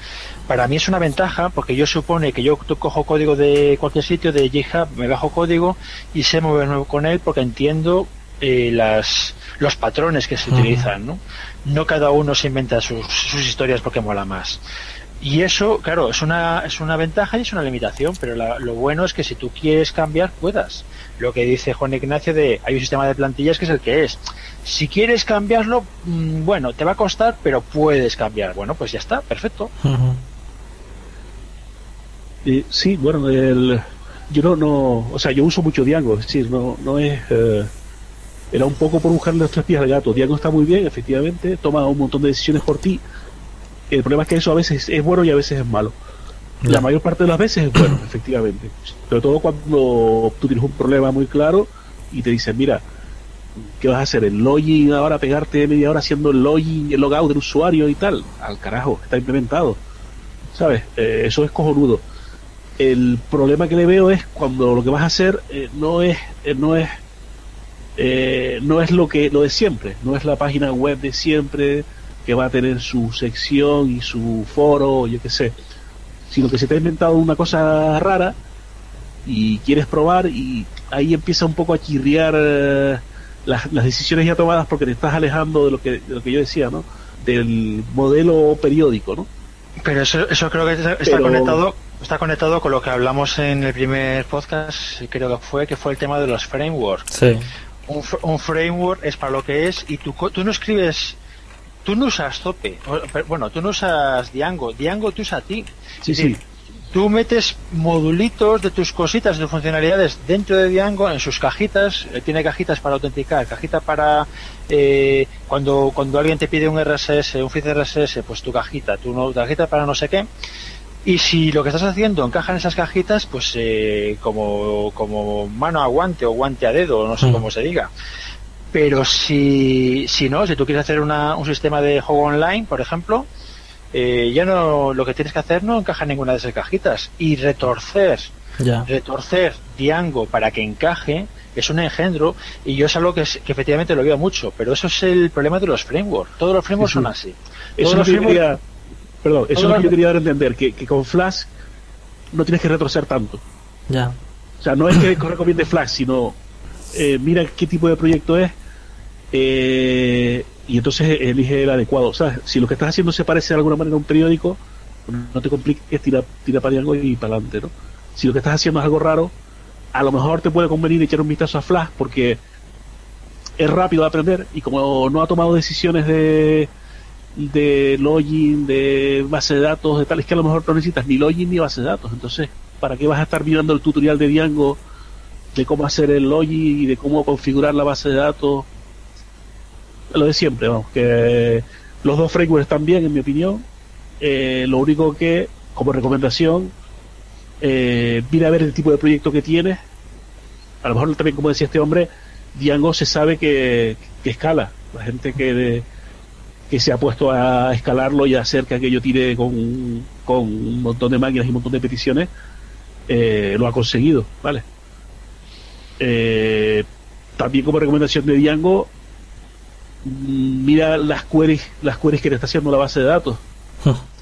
[SPEAKER 3] Para mí es una ventaja porque yo supone que yo cojo código de cualquier sitio, de GitHub, me bajo código y sé moverme con él porque entiendo eh, las, los patrones que se utilizan, ¿no? No cada uno se inventa sus, sus historias porque mola más. Y eso, claro, es una, es una ventaja y es una limitación, pero lo bueno es que si tú quieres cambiar, puedas. Lo que dice Juan Ignacio de hay un sistema de plantillas que es el que es. Si quieres cambiarlo, mm, bueno, te va a costar, pero puedes cambiar. Bueno, pues ya está, perfecto.
[SPEAKER 2] sí, bueno, el, yo no, no, o sea, yo uso mucho Django, es decir, no, no es... Eh, era un poco por buscarle los tres pies al gato. Diego está muy bien, efectivamente, toma un montón de decisiones por ti. El problema es que eso a veces es bueno y a veces es malo. La mayor parte de las veces es bueno, efectivamente. Sobre todo cuando tú tienes un problema muy claro y te dicen, mira, ¿qué vas a hacer? ¿El login ahora pegarte media hora haciendo el login, el logout del usuario y tal? Al carajo, está implementado. ¿Sabes? Eh, eso es cojonudo. El problema que le veo es cuando lo que vas a hacer eh, no es eh, no es eh, no es lo que lo de siempre, no es la página web de siempre que va a tener su sección y su foro, yo qué sé, sino que se te ha inventado una cosa rara y quieres probar y ahí empieza un poco a chirriar eh, las, decisiones ya tomadas porque te estás alejando de lo que, de lo que yo decía, ¿no? Del modelo periódico, ¿no?
[SPEAKER 3] Pero eso, eso creo que está, conectado está conectado con lo que hablamos en el primer podcast, creo que fue, que fue el tema de los frameworks.
[SPEAKER 1] Sí
[SPEAKER 3] un, framework es para lo que es y tú, tú no escribes tú no usas Zope bueno tú no usas Django Django te usa a ti
[SPEAKER 2] sí, sí.
[SPEAKER 3] tú metes modulitos de tus cositas de funcionalidades dentro de Django en sus cajitas eh, tiene cajitas para autenticar cajita para eh, cuando cuando alguien te pide un RSS un feed RSS pues tu cajita tu cajita para no sé qué y si lo que estás haciendo encaja en esas cajitas, pues eh, como, como mano a guante o guante a dedo, no sé mm. cómo se diga. Pero si, si no, si tú quieres hacer una, un sistema de juego online, por ejemplo, eh, ya no, lo que tienes que hacer no encaja en ninguna de esas cajitas. Y retorcer, retorcer Django para que encaje, es un engendro y yo es algo que, que efectivamente lo veo mucho, pero eso es el problema de los frameworks. Todos los frameworks son así.
[SPEAKER 2] Todos los frameworks, Perdón, eso es lo que yo quería dar a entender, que, con Flash no tienes que retroceder tanto.
[SPEAKER 1] Ya.
[SPEAKER 2] O sea, no es que recomiende Flash, sino eh, mira qué tipo de proyecto es, eh, y entonces elige el adecuado. O sea, si lo que estás haciendo se parece de alguna manera a un periódico, no te compliques, tira, tira para Django y para adelante, ¿no? Si lo que estás haciendo es algo raro, a lo mejor te puede convenir echar un vistazo a Flash porque es rápido de aprender y como no ha tomado decisiones de de login, de base de datos, de tal, es que a lo mejor no necesitas ni login ni base de datos. Entonces, ¿para qué vas a estar mirando el tutorial de Django de cómo hacer el login y de cómo configurar la base de datos? Lo de siempre, vamos, que los dos frameworks están bien, en mi opinión. Eh, lo único que, como recomendación, eh, mira a ver el tipo de proyecto que tienes. A lo mejor también, como decía este hombre, Django se sabe que, que escala. La gente que, que se ha puesto a escalarlo y a hacer que aquello tire con, con un montón de máquinas y un montón de peticiones, eh, lo ha conseguido, ¿vale? Eh, también como recomendación de Django, mira las queries, las queries que le está haciendo la base de datos,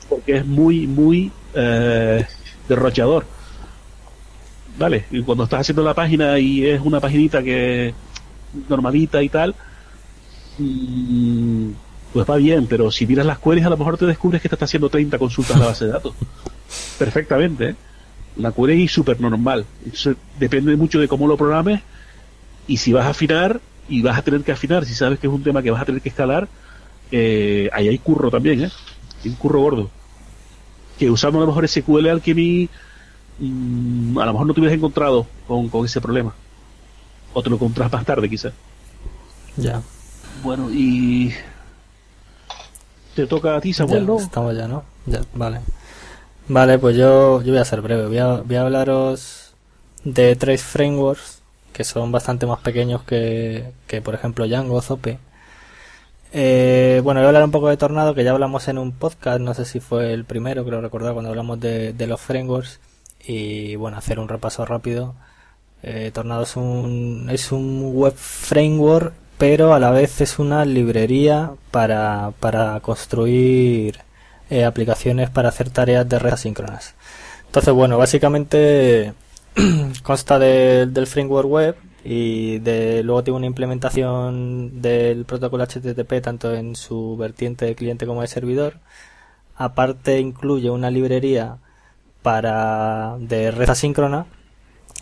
[SPEAKER 2] porque es muy, muy eh, derrochador. ¿Vale? Y cuando estás haciendo la página y es una paginita que normalita y tal, mm, pues va bien, pero si miras las queries a lo mejor te descubres que te está haciendo 30 consultas a la base de datos. Perfectamente, ¿eh? La query es súper normal. Eso depende mucho de cómo lo programes y si vas a afinar y vas a tener que afinar, si sabes que es un tema que vas a tener que escalar, eh, ahí hay curro también, ¿eh? Hay un curro gordo. Que usando a lo mejor SQL Alchemy mmm, a lo mejor no te hubieras encontrado con, con ese problema. O te lo encontrás más tarde quizás.
[SPEAKER 1] Ya.
[SPEAKER 2] Bueno, y te toca a ti, Samuel,
[SPEAKER 1] Ya,
[SPEAKER 2] ¿no?
[SPEAKER 1] Estamos ya, ¿no? Ya, vale. Vale, pues yo, yo voy a ser breve. Voy a, voy a hablaros de tres frameworks que son bastante más pequeños que, que por ejemplo, Django o Zope. Eh, bueno, voy a hablar un poco de Tornado, que ya hablamos en un podcast, no sé si fue el primero, creo recordar, cuando hablamos de, de los frameworks. Y bueno, hacer un repaso rápido. Eh, Tornado es un, es un web framework, pero a la vez es una librería para, para construir eh, aplicaciones para hacer tareas de red asíncronas. Entonces, bueno, básicamente consta de- del framework web y de, luego tiene una implementación del protocolo HTTP tanto en su vertiente de cliente como de servidor. Aparte incluye una librería para de red asíncrona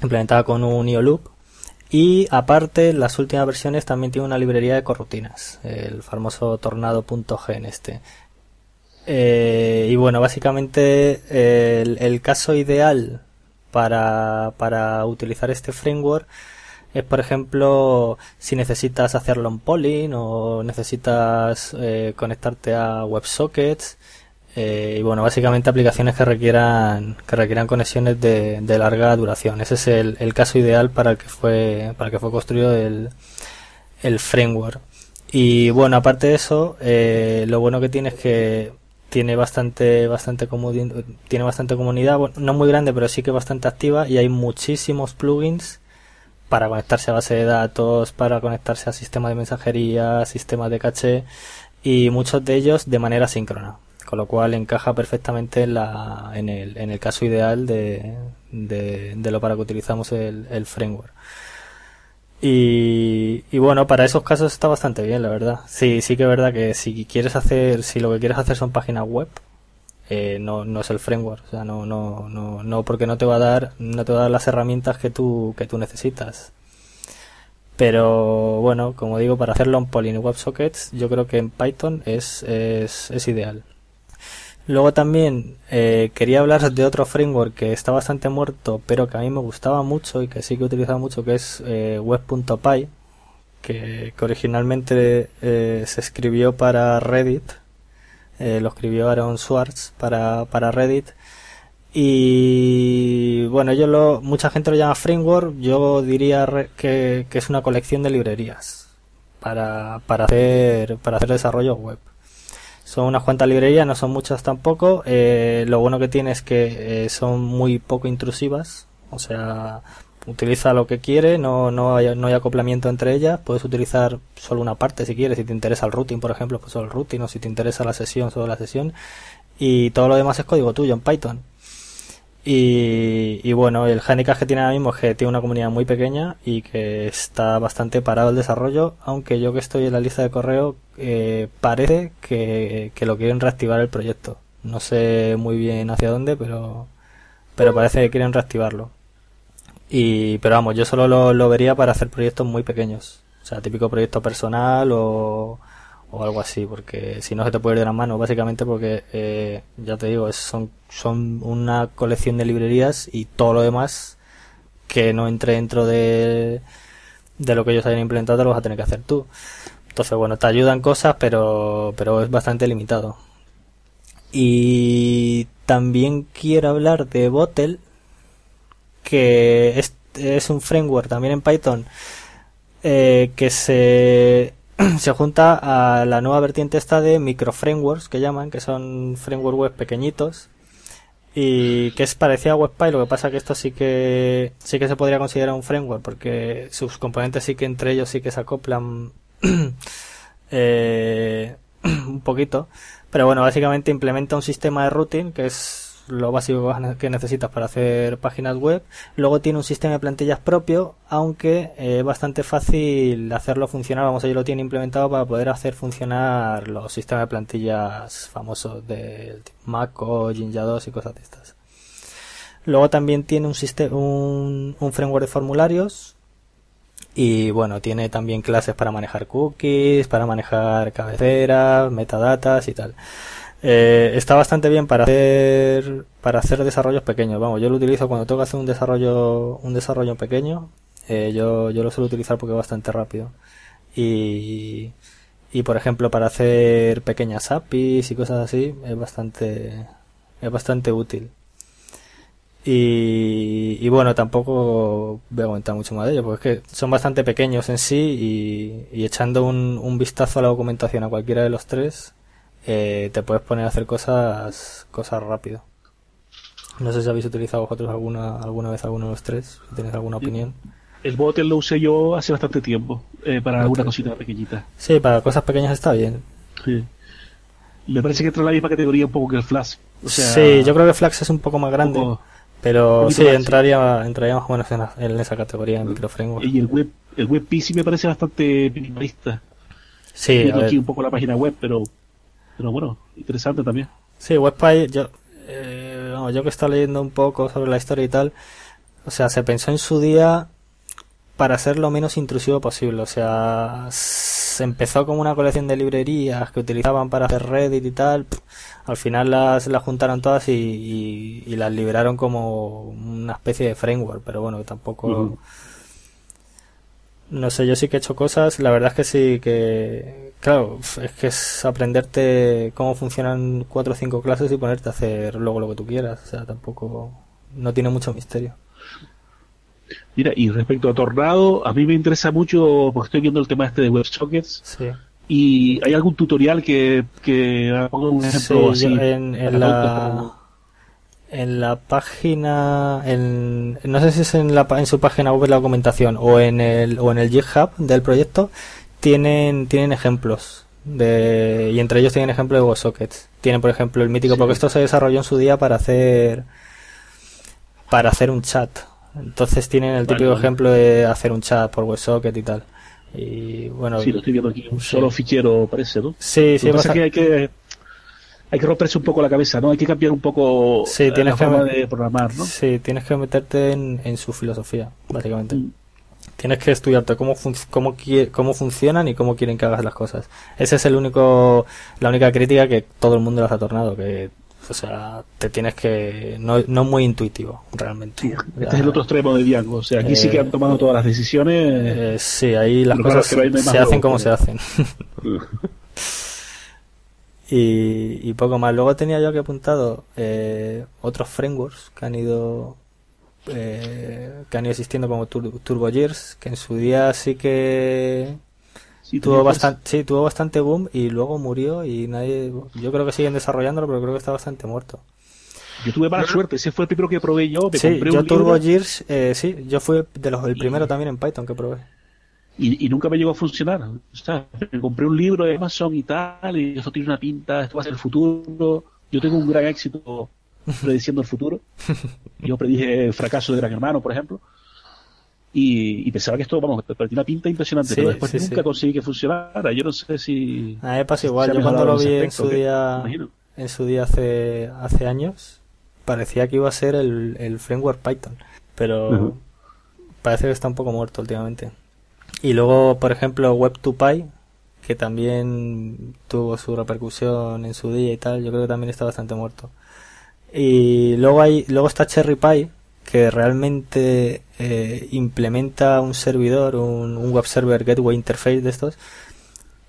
[SPEAKER 1] implementada con un IO loop y aparte las últimas versiones también tiene una librería de corrutinas, el famoso tornado.g en este. Eh, y bueno, básicamente el, caso ideal para, para utilizar este framework es, por ejemplo, si necesitas hacer long polling o necesitas eh, conectarte a WebSockets. Eh, y bueno, básicamente aplicaciones que requieran, que requieran conexiones de, de larga duración. Ese es el, el caso ideal para el que fue, para el que fue construido el, el framework. Y bueno, aparte de eso, eh, lo bueno que tiene es que tiene bastante, bastante tiene bastante comunidad, bueno, no muy grande, pero sí que bastante activa y hay muchísimos plugins para conectarse a base de datos, para conectarse a sistemas de mensajería, sistemas de caché y muchos de ellos de manera síncrona, con lo cual encaja perfectamente en, la, en, el, en el caso ideal de, de, lo para que utilizamos el, el framework. Y, y bueno, para esos casos está bastante bien, la verdad. Sí, sí que es verdad que si quieres hacer, si lo que quieres hacer son páginas web, eh, no, no es el framework, o sea, no, no, no, no, porque no te va a dar, no te va a dar las herramientas que tú, que tú necesitas. Pero bueno, como digo, para hacerlo en Polyn WebSockets, yo creo que en Python es, es, es ideal. Luego también eh, quería hablar de otro framework que está bastante muerto, pero que a mí me gustaba mucho y que sí que he utilizado mucho, que es eh, web.py, que, originalmente eh, se escribió para Reddit, lo escribió Aaron Swartz para, para Reddit. Y bueno, yo lo, mucha gente lo llama framework, yo diría que, que es una colección de librerías para, para hacer, para hacer desarrollo web. Son unas cuantas librerías, no son muchas tampoco. Eh, lo bueno que tiene es que eh, son muy poco intrusivas. O sea, utiliza lo que quiere, no, no, hay, no hay acoplamiento entre ellas. Puedes utilizar solo una parte si quieres. Si te interesa el routing, por ejemplo, pues solo el routing. O si te interesa la sesión, solo la sesión. Y todo lo demás es código tuyo en Python. Y, y, bueno, el handicap que tiene ahora mismo es que tiene una comunidad muy pequeña y que está bastante parado el desarrollo, aunque yo que estoy en la lista de correo eh, parece que, que, lo quieren reactivar el proyecto. No sé muy bien hacia dónde, pero, pero parece que quieren reactivarlo. Y, pero vamos, yo solo lo, lo vería para hacer proyectos muy pequeños. O sea, típico proyecto personal o, o algo así, porque si no se te puede ir de las manos, básicamente porque, eh, ya te digo, son, son una colección de librerías y todo lo demás que no entre dentro de, de lo que ellos hayan implementado lo vas a tener que hacer tú. Entonces, bueno, te ayudan cosas, pero, pero es bastante limitado. Y también quiero hablar de Bottle, que es, es un framework también en Python, eh, que se se junta a la nueva vertiente esta de micro frameworks que llaman, que son frameworks web pequeñitos y que es parecida a WebPy, lo que pasa que esto sí que sí que se podría considerar un framework porque sus componentes sí que entre ellos sí que se acoplan eh, un poquito, pero bueno, básicamente implementa un sistema de routing que es lo básico que necesitas para hacer páginas web. Luego tiene un sistema de plantillas propio, aunque es bastante fácil hacerlo funcionar. Vamos, ellos lo tiene implementado para poder hacer funcionar los sistemas de plantillas famosos de Mac o Jinja 2 y cosas de estas. Luego también tiene un, sistema, un, un framework de formularios y bueno, tiene también clases para manejar cookies, para manejar cabeceras, metadatas y tal. Eh, está bastante bien para hacer para hacer desarrollos pequeños. Vamos, yo lo utilizo cuando tengo que hacer un desarrollo un desarrollo pequeño. Eh, yo, yo lo suelo utilizar porque es bastante rápido. Y, y por ejemplo para hacer pequeñas APIs y cosas así es bastante es bastante útil. Y, y bueno, tampoco voy a comentar mucho más de ello, porque es que son bastante pequeños en sí y, y echando un, un vistazo a la documentación a cualquiera de los tres, eh, te puedes poner a hacer cosas cosas rápido. No sé si habéis utilizado vosotros alguna alguna vez alguno de los tres, si tenéis alguna opinión.
[SPEAKER 2] El Bottle lo usé yo hace bastante tiempo, eh, para alguna cosita pequeñita.
[SPEAKER 1] Sí, para cosas pequeñas está bien.
[SPEAKER 2] Sí. Me parece que entra en la misma categoría un poco que el Flash. O sea,
[SPEAKER 1] sí, yo creo que Flash es un poco más grande.
[SPEAKER 2] poco-
[SPEAKER 1] pero sí, entraría, entraría más o menos en, la- en esa categoría, en microframework.
[SPEAKER 2] y el web, el WebP sí me parece bastante minimalista.
[SPEAKER 1] Sí, a
[SPEAKER 2] Viendo
[SPEAKER 1] ver.
[SPEAKER 2] aquí un poco la página web, pero, pero bueno, interesante también.
[SPEAKER 1] Sí, WebPy, yo, eh, vamos, yo que estado leyendo un poco sobre la historia y tal, o sea, se pensó en su día para ser lo menos intrusivo posible. O sea, se empezó como una colección de librerías que utilizaban para hacer Reddit y tal. Al final las, las juntaron todas y, y- y las liberaron como una especie de framework, pero bueno, tampoco... No sé, yo sí que he hecho cosas, la verdad es que sí que, claro, es que es aprenderte cómo funcionan cuatro o cinco clases y ponerte a hacer luego lo que tú quieras, o sea, tampoco, no tiene mucho misterio.
[SPEAKER 2] Mira, y respecto a Tornado, a mí me interesa mucho, porque estoy viendo el tema este de WebSockets,
[SPEAKER 1] Sí,
[SPEAKER 2] y hay algún tutorial que, que ponga un
[SPEAKER 1] sí,
[SPEAKER 2] ejemplo así.
[SPEAKER 1] en, la, en la página, en, no sé si es en la, en su página web la documentación o en el, o en el GitHub del proyecto, tienen, tienen ejemplos de, y entre ellos tienen ejemplo de WebSockets. Tienen, por ejemplo, el mítico,
[SPEAKER 2] Sí.
[SPEAKER 1] porque esto se desarrolló en su día para hacer, para hacer un chat. Entonces tienen el
[SPEAKER 2] Vale,
[SPEAKER 1] típico
[SPEAKER 2] vale.
[SPEAKER 1] ejemplo de hacer un chat por WebSocket y tal. Y bueno,
[SPEAKER 2] Sí, lo estoy viendo aquí, un solo fichero parece, ¿no?
[SPEAKER 1] sí, sí,
[SPEAKER 2] lo que pasa
[SPEAKER 1] pasa-
[SPEAKER 2] es que hay que hay que romperse un poco la cabeza, ¿no? Hay que cambiar un poco
[SPEAKER 1] Sí,
[SPEAKER 2] eh,
[SPEAKER 1] tienes
[SPEAKER 2] la
[SPEAKER 1] que
[SPEAKER 2] forma
[SPEAKER 1] ver-
[SPEAKER 2] de programar, ¿no?
[SPEAKER 1] Sí, tienes que meterte en, en su filosofía, básicamente.
[SPEAKER 2] Mm.
[SPEAKER 1] Tienes que estudiarte cómo, fun- cómo, cómo funcionan y cómo quieren que hagas las cosas. Esa es el único, la única crítica que todo el mundo les ha tornado, que, o sea, te tienes que, no, no muy intuitivo, realmente.
[SPEAKER 2] Sí,
[SPEAKER 1] Ya,
[SPEAKER 2] este es el otro extremo de Diango. O sea, aquí sí
[SPEAKER 1] Eh,
[SPEAKER 2] que han tomado todas las decisiones.
[SPEAKER 1] eh, sí, ahí las cosas se hacen como se hacen. Y, y poco más. Luego tenía yo que apuntado eh, otros frameworks que han ido eh, que han ido existiendo como Tur- TurboGears, que en su día sí que
[SPEAKER 2] Sí,
[SPEAKER 1] tuvo bastante, sí, tuvo bastante boom y luego murió y nadie, yo creo que siguen desarrollándolo, pero creo que está bastante muerto.
[SPEAKER 2] Yo tuve mala suerte. Ese fue el primero que probé yo. Me
[SPEAKER 1] Sí,
[SPEAKER 2] compré
[SPEAKER 1] yo
[SPEAKER 2] un libro
[SPEAKER 1] TurboGears, eh, sí, yo fui de los, el
[SPEAKER 2] Y-
[SPEAKER 1] primero también en Python que probé.
[SPEAKER 2] Y, y nunca me llegó a funcionar. O sea, me compré un libro de Amazon y tal. Y eso tiene una pinta. Esto va a ser el futuro. Yo tengo un gran éxito prediciendo el futuro. Yo predije el fracaso de Gran Hermano, por ejemplo. Y, pensaba que esto, vamos, tiene una pinta impresionante, pero después nunca conseguí que funcionara. Yo no sé si.
[SPEAKER 1] A mí pasa igual. Yo cuando lo vi en su día, en su día hace, hace años, parecía que iba a ser el, el framework Python. Pero parece que está un poco muerto últimamente. Y luego, por ejemplo, Web2Py, que también tuvo su repercusión en su día y tal, yo creo que también está bastante muerto. Y luego hay, luego está CherryPy, que realmente eh, implementa un servidor, un, web server gateway interface de estos,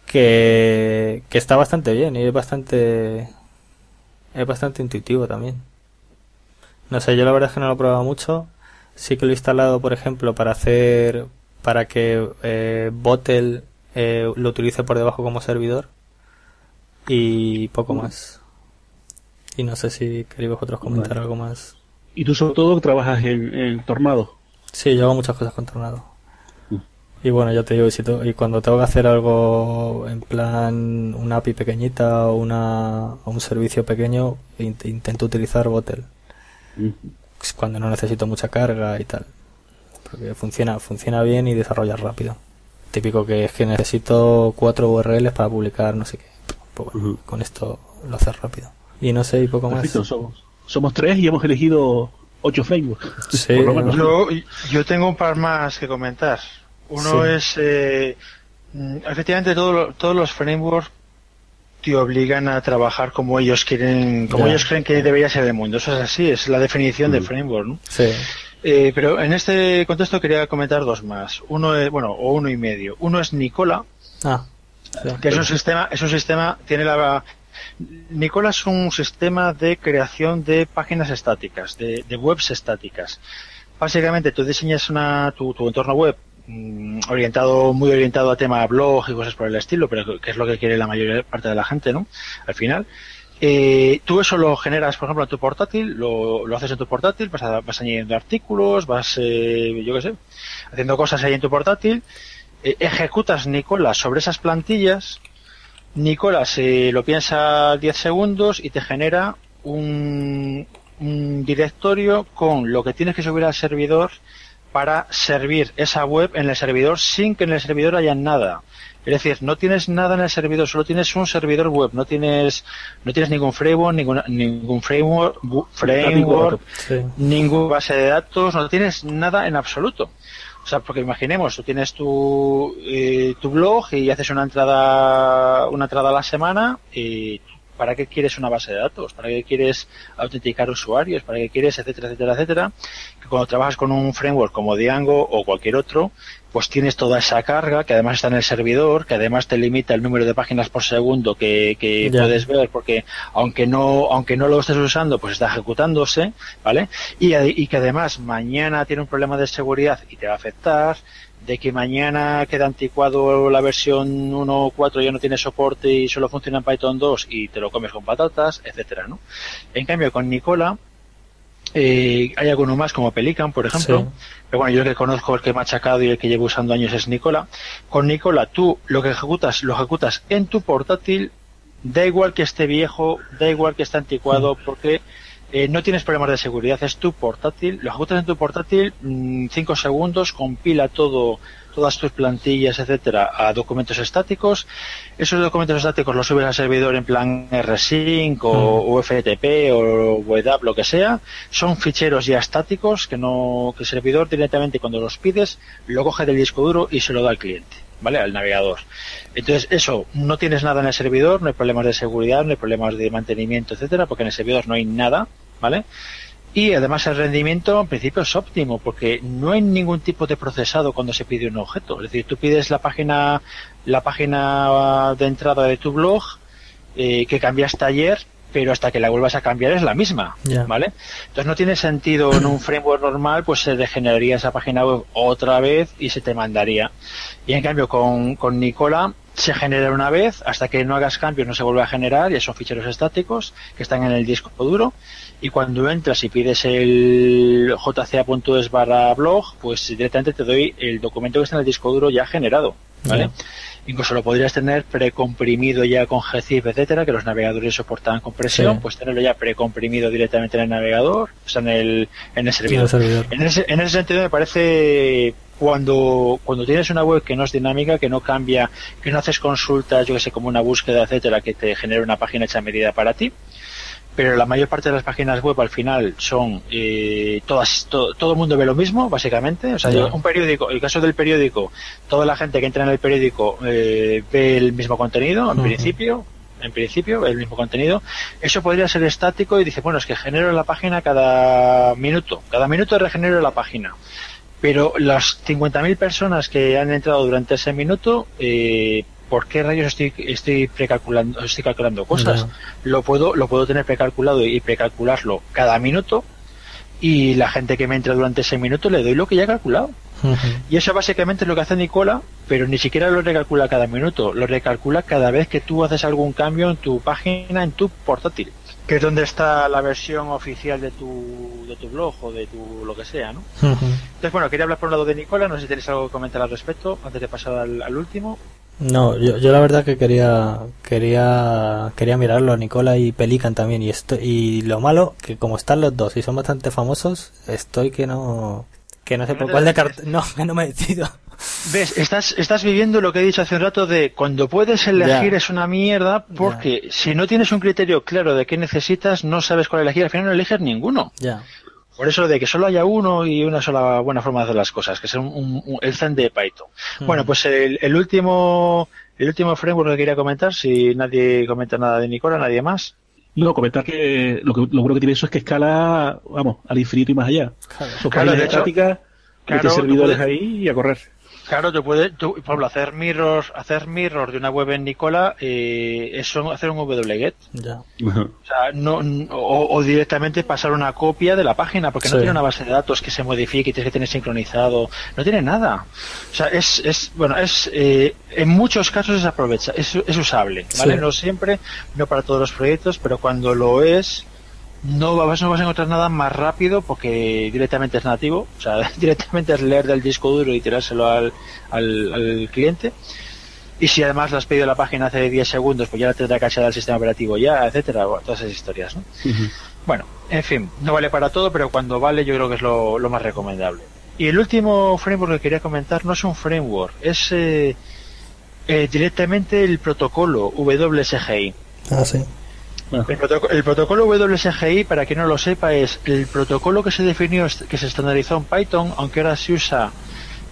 [SPEAKER 1] que, que está bastante bien y es bastante, es bastante intuitivo también. No sé, yo la verdad es que no lo he probado mucho. Sí que lo he instalado, por ejemplo, para hacer, para que eh, Botel eh, lo utilice por debajo como servidor y poco más. Y no sé si queréis vosotros comentar algo más.
[SPEAKER 2] ¿Y tú sobre todo trabajas en, Tornado?
[SPEAKER 1] Sí, yo hago muchas cosas con Tornado. Mm. Y bueno, ya te digo, y, cuando tengo que hacer algo en plan una API pequeñita o, una, un servicio pequeño, intento utilizar Botel. Mm. Cuando no necesito mucha carga y tal. Porque funciona, funciona bien y desarrolla rápido típico que es que necesito cuatro URLs para publicar no sé qué. Pues con esto lo haces rápido. Y no sé, y poco más.
[SPEAKER 2] Somos, somos tres y hemos elegido ocho frameworks.
[SPEAKER 3] yo, tengo un par más que comentar. Uno es, eh, efectivamente, todos los frameworks te obligan a trabajar como ellos quieren, como ellos creen que debería ser el mundo. Eso es así, es la definición de framework, ¿no?
[SPEAKER 1] Sí.
[SPEAKER 3] Eh, pero en este contexto quería comentar dos más. Uno es, bueno, o uno y medio. Uno es Nicola,
[SPEAKER 1] ah,
[SPEAKER 3] que es un sistema, es un sistema, tiene la, Nicola es un sistema de creación de páginas estáticas, de, webs estáticas. Básicamente tú diseñas una, tu, tu entorno web mm, orientado, muy orientado a tema blog y cosas por el estilo, pero que es lo que quiere la mayoría parte de la gente, ¿no? Al final. Eh, tú eso lo generas, por ejemplo, en tu portátil, lo, lo haces en tu portátil, vas, vas añadiendo artículos, vas, eh, yo qué sé, haciendo cosas ahí en tu portátil, eh, ejecutas Nicolas sobre esas plantillas, Nicolas eh, lo piensa 10 segundos y te genera un, un directorio con lo que tienes que subir al servidor para servir esa web en el servidor sin que en el servidor haya nada. Es decir, no tienes nada en el servidor, solo tienes un servidor web, no tienes, no tienes ningún framework, ningún, ningún framework, framework, ninguna base de datos, no tienes nada en absoluto. O sea, porque imaginemos, tú tienes tu, eh, tu blog y haces una entrada, una entrada a la semana y ¿para qué quieres una base de datos? ¿Para qué quieres autenticar usuarios? ¿Para qué quieres, etcétera, etcétera, etcétera? Que cuando trabajas con un framework como Django o cualquier otro, pues tienes toda esa carga que además está en el servidor, que además te limita el número de páginas por segundo que, puedes ver, porque aunque no, aunque no lo estés usando, pues está ejecutándose, ¿vale? Y, y que además mañana tiene un problema de seguridad y te va a afectar, de que mañana queda anticuado la versión 1.4 ya no tiene soporte y solo funciona en Python 2 y te lo comes con patatas, etcétera, ¿no? En cambio, con Nicola, eh, hay alguno más como Pelican, por ejemplo. Pero bueno, yo el que conozco, el que he machacado y el que llevo usando años es Nicola. Con Nicola, tú lo que ejecutas, lo ejecutas en tu portátil, da igual que esté viejo, da igual que esté anticuado, porque eh, no tienes problemas de seguridad, es tu portátil, lo ejecutas en tu portátil, 5 mm, segundos, compila todo todas tus plantillas, etcétera, a documentos estáticos. Esos documentos estáticos los subes al servidor en plan rsync o, mm. FTP o WebApp, lo que sea. Son ficheros ya estáticos que no, que el servidor directamente cuando los pides lo coge del disco duro y se lo da al cliente. ¿Vale? Al navegador. Entonces, eso, no tienes nada en el servidor, no hay problemas de seguridad, no hay problemas de mantenimiento, etcétera, porque en el servidor no hay nada, ¿vale? Y además el rendimiento en principio es óptimo porque no hay ningún tipo de procesado cuando se pide un objeto. Es decir, tú pides la página, la página de entrada de tu blog eh, que cambiaste ayer, pero hasta que la vuelvas a cambiar es la misma, ¿vale? Entonces no tiene sentido en un framework normal, pues se degeneraría esa página web otra vez y se te mandaría. Y en cambio con, con Nicola se genera una vez, hasta que no hagas cambios no se vuelve a generar, y son ficheros estáticos que están en el disco duro y cuando entras y pides el jca.es barra blog, pues directamente te doy el documento que está en el disco duro ya generado. ¿vale? Incluso lo podrías tener precomprimido ya con GZIP, etcétera, que los navegadores soportaban compresión, pues tenerlo ya precomprimido directamente en el navegador, o sea, en el, en el servidor. En, ese, en ese sentido me parece cuando, cuando tienes una web que no es dinámica, que no cambia, que no haces consultas, yo que sé, como una búsqueda, etcétera, que te genere una página hecha a medida para ti, pero la mayor parte de las páginas web al final son eh, todas todo el mundo ve lo mismo básicamente. O sea un periódico el caso del periódico toda la gente que entra en el periódico eh, ve el mismo contenido en principio en principio el mismo contenido. Eso podría ser estático y dice bueno es que genero la página cada minuto cada minuto regenero la página. Pero las 50.000 personas que han entrado durante ese minuto eh, ¿por qué rayos estoy, estoy precalculando, estoy calculando cosas? Lo puedo, lo puedo tener precalculado y precalcularlo cada minuto y la gente que me entra durante ese minuto le doy lo que ya he calculado. Y eso básicamente es lo que hace Nicola, pero ni siquiera lo recalcula cada minuto, lo recalcula cada vez que tú haces algún cambio en tu página, en tu portátil, que es donde está la versión oficial de tu, de tu blog o de tu lo que sea, ¿no? Entonces, bueno, quería hablar por un lado de Nicola, no sé si tenéis algo que comentar al respecto, antes de pasar al último.
[SPEAKER 1] No, yo, yo la verdad que quería quería quería mirarlo, Nicola y Pelican también y esto y lo malo que como están los dos y son bastante famosos, estoy que no que no sé por cuál de no, que no me decido.
[SPEAKER 3] ¿Ves? Estás, estás viviendo lo que he dicho hace un rato de cuando puedes elegir es una mierda porque si no tienes un criterio claro de qué necesitas, no sabes cuál elegir, al final no eliges ninguno.
[SPEAKER 1] Ya.
[SPEAKER 3] Por eso de que solo haya uno y una sola buena forma de hacer las cosas, que es el Zen de Python. Bueno, pues el, último el último framework que quería comentar, si nadie comenta nada de Nicola, nadie más.
[SPEAKER 2] No, comentar que lo, que lo bueno que tiene eso es que escala, vamos, al infinito y más allá. Claro, de hecho, claro, servidores ahí y a correr.
[SPEAKER 3] Claro, tú puedes, tú, por ejemplo, hacer mirrors, hacer mirrors de una web en Nicola, eh, es hacer un wget.
[SPEAKER 1] Ya.
[SPEAKER 3] O sea, no, o, directamente pasar una copia de la página, porque no tiene una base de datos que se modifique y tienes que tener sincronizado. No tiene nada. O sea, es, es bueno, es, eh, en muchos casos es aprovecha, es, es usable, ¿vale? No siempre, no para todos los proyectos, pero cuando lo es, no vas, no vas a encontrar nada más rápido porque directamente es nativo, o sea, directamente es leer del disco duro y tirárselo al, al, cliente. Y si además le has pedido la página hace 10 segundos, pues ya la tendrá cachada el sistema operativo ya, etcétera, todas esas historias, ¿no? Bueno, en fin, no vale para todo, pero cuando vale yo creo que es lo, más recomendable. Y el último framework que quería comentar no es un framework, es eh, eh, directamente el protocolo WSGI.
[SPEAKER 1] Ah, sí.
[SPEAKER 3] El, protocolo, WSGI, para quien no lo sepa, es el protocolo que se definió, que se estandarizó en Python, aunque ahora se usa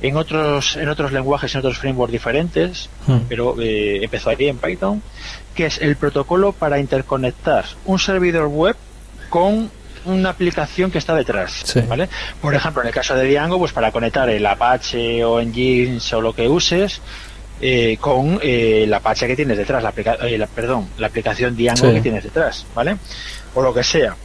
[SPEAKER 3] en otros en otros lenguajes, en otros frameworks diferentes, hmm. pero eh, empezó ahí en Python, que es el protocolo para interconectar un servidor web con una aplicación que está detrás, ¿vale? Por ejemplo, en el caso de Django, pues para conectar el Apache o Nginx o lo que uses, eh, con eh, la pacha que tienes detrás, la, eh, perdón, la aplicación Django que tienes detrás, ¿vale? O lo que sea.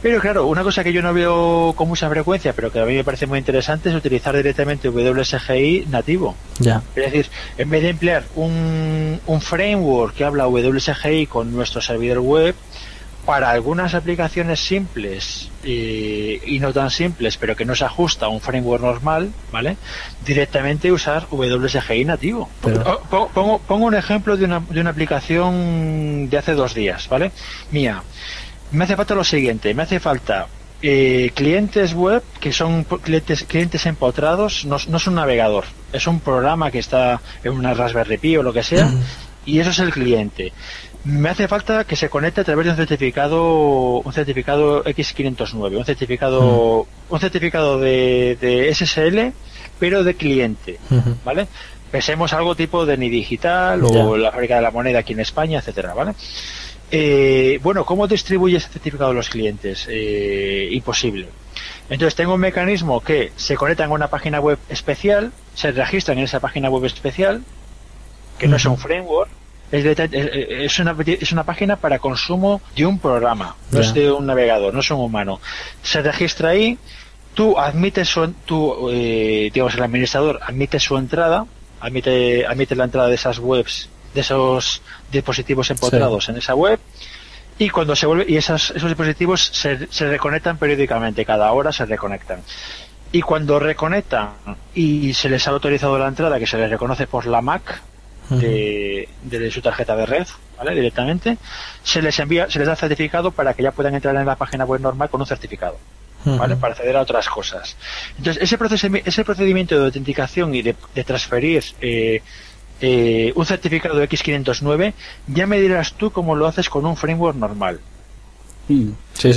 [SPEAKER 3] Pero claro, una cosa que yo no veo con mucha frecuencia, pero que a mí me parece muy interesante, es utilizar directamente WSGI nativo.
[SPEAKER 1] Ya.
[SPEAKER 3] Es decir, en vez de emplear un, un framework que habla WSGI con nuestro servidor web, para algunas aplicaciones simples y no tan simples, pero que no se ajusta a un framework normal, ¿vale? Directamente usar WSGI nativo. Pongo, pongo, un ejemplo de una, de una aplicación de hace dos días, ¿vale? Mía. Me hace falta lo siguiente, me hace falta eh, clientes web que son clientes, clientes empotrados, no, no, es un navegador, es un programa que está en una Raspberry Pi o lo que sea, y eso es el cliente. Me hace falta que se conecte a través de un certificado un certificado X509 un certificado mm. un certificado de, SSL pero de cliente vale pensemos algo tipo de ni digital o la fábrica de la moneda aquí en España etcétera vale eh, bueno cómo distribuye ese certificado a los clientes eh, imposible. Entonces tengo un mecanismo que se conecta a una página web especial se registran en esa página web especial que no es un framework es, una, es una página para consumo de un programa, no es de un navegador, no es un humano. Se registra ahí, tú admites su, tú, eh, digamos, el administrador admite su entrada, admite, admite la entrada de esas webs, de esos dispositivos empotrados en esa web, y cuando se vuelve, y esos, esos dispositivos se, se reconectan periódicamente, cada hora se reconectan. y cuando reconectan y se les ha autorizado la entrada, que se les reconoce por la MAC de, de su tarjeta de red, ¿vale? Directamente, se les envía, se les da certificado para que ya puedan entrar en la página web normal con un certificado. ¿vale? Para acceder a otras cosas. Entonces, ese, ese procedimiento de autenticación y de, transferir eh, eh, un certificado X509, ya me dirás tú cómo lo haces con un framework normal.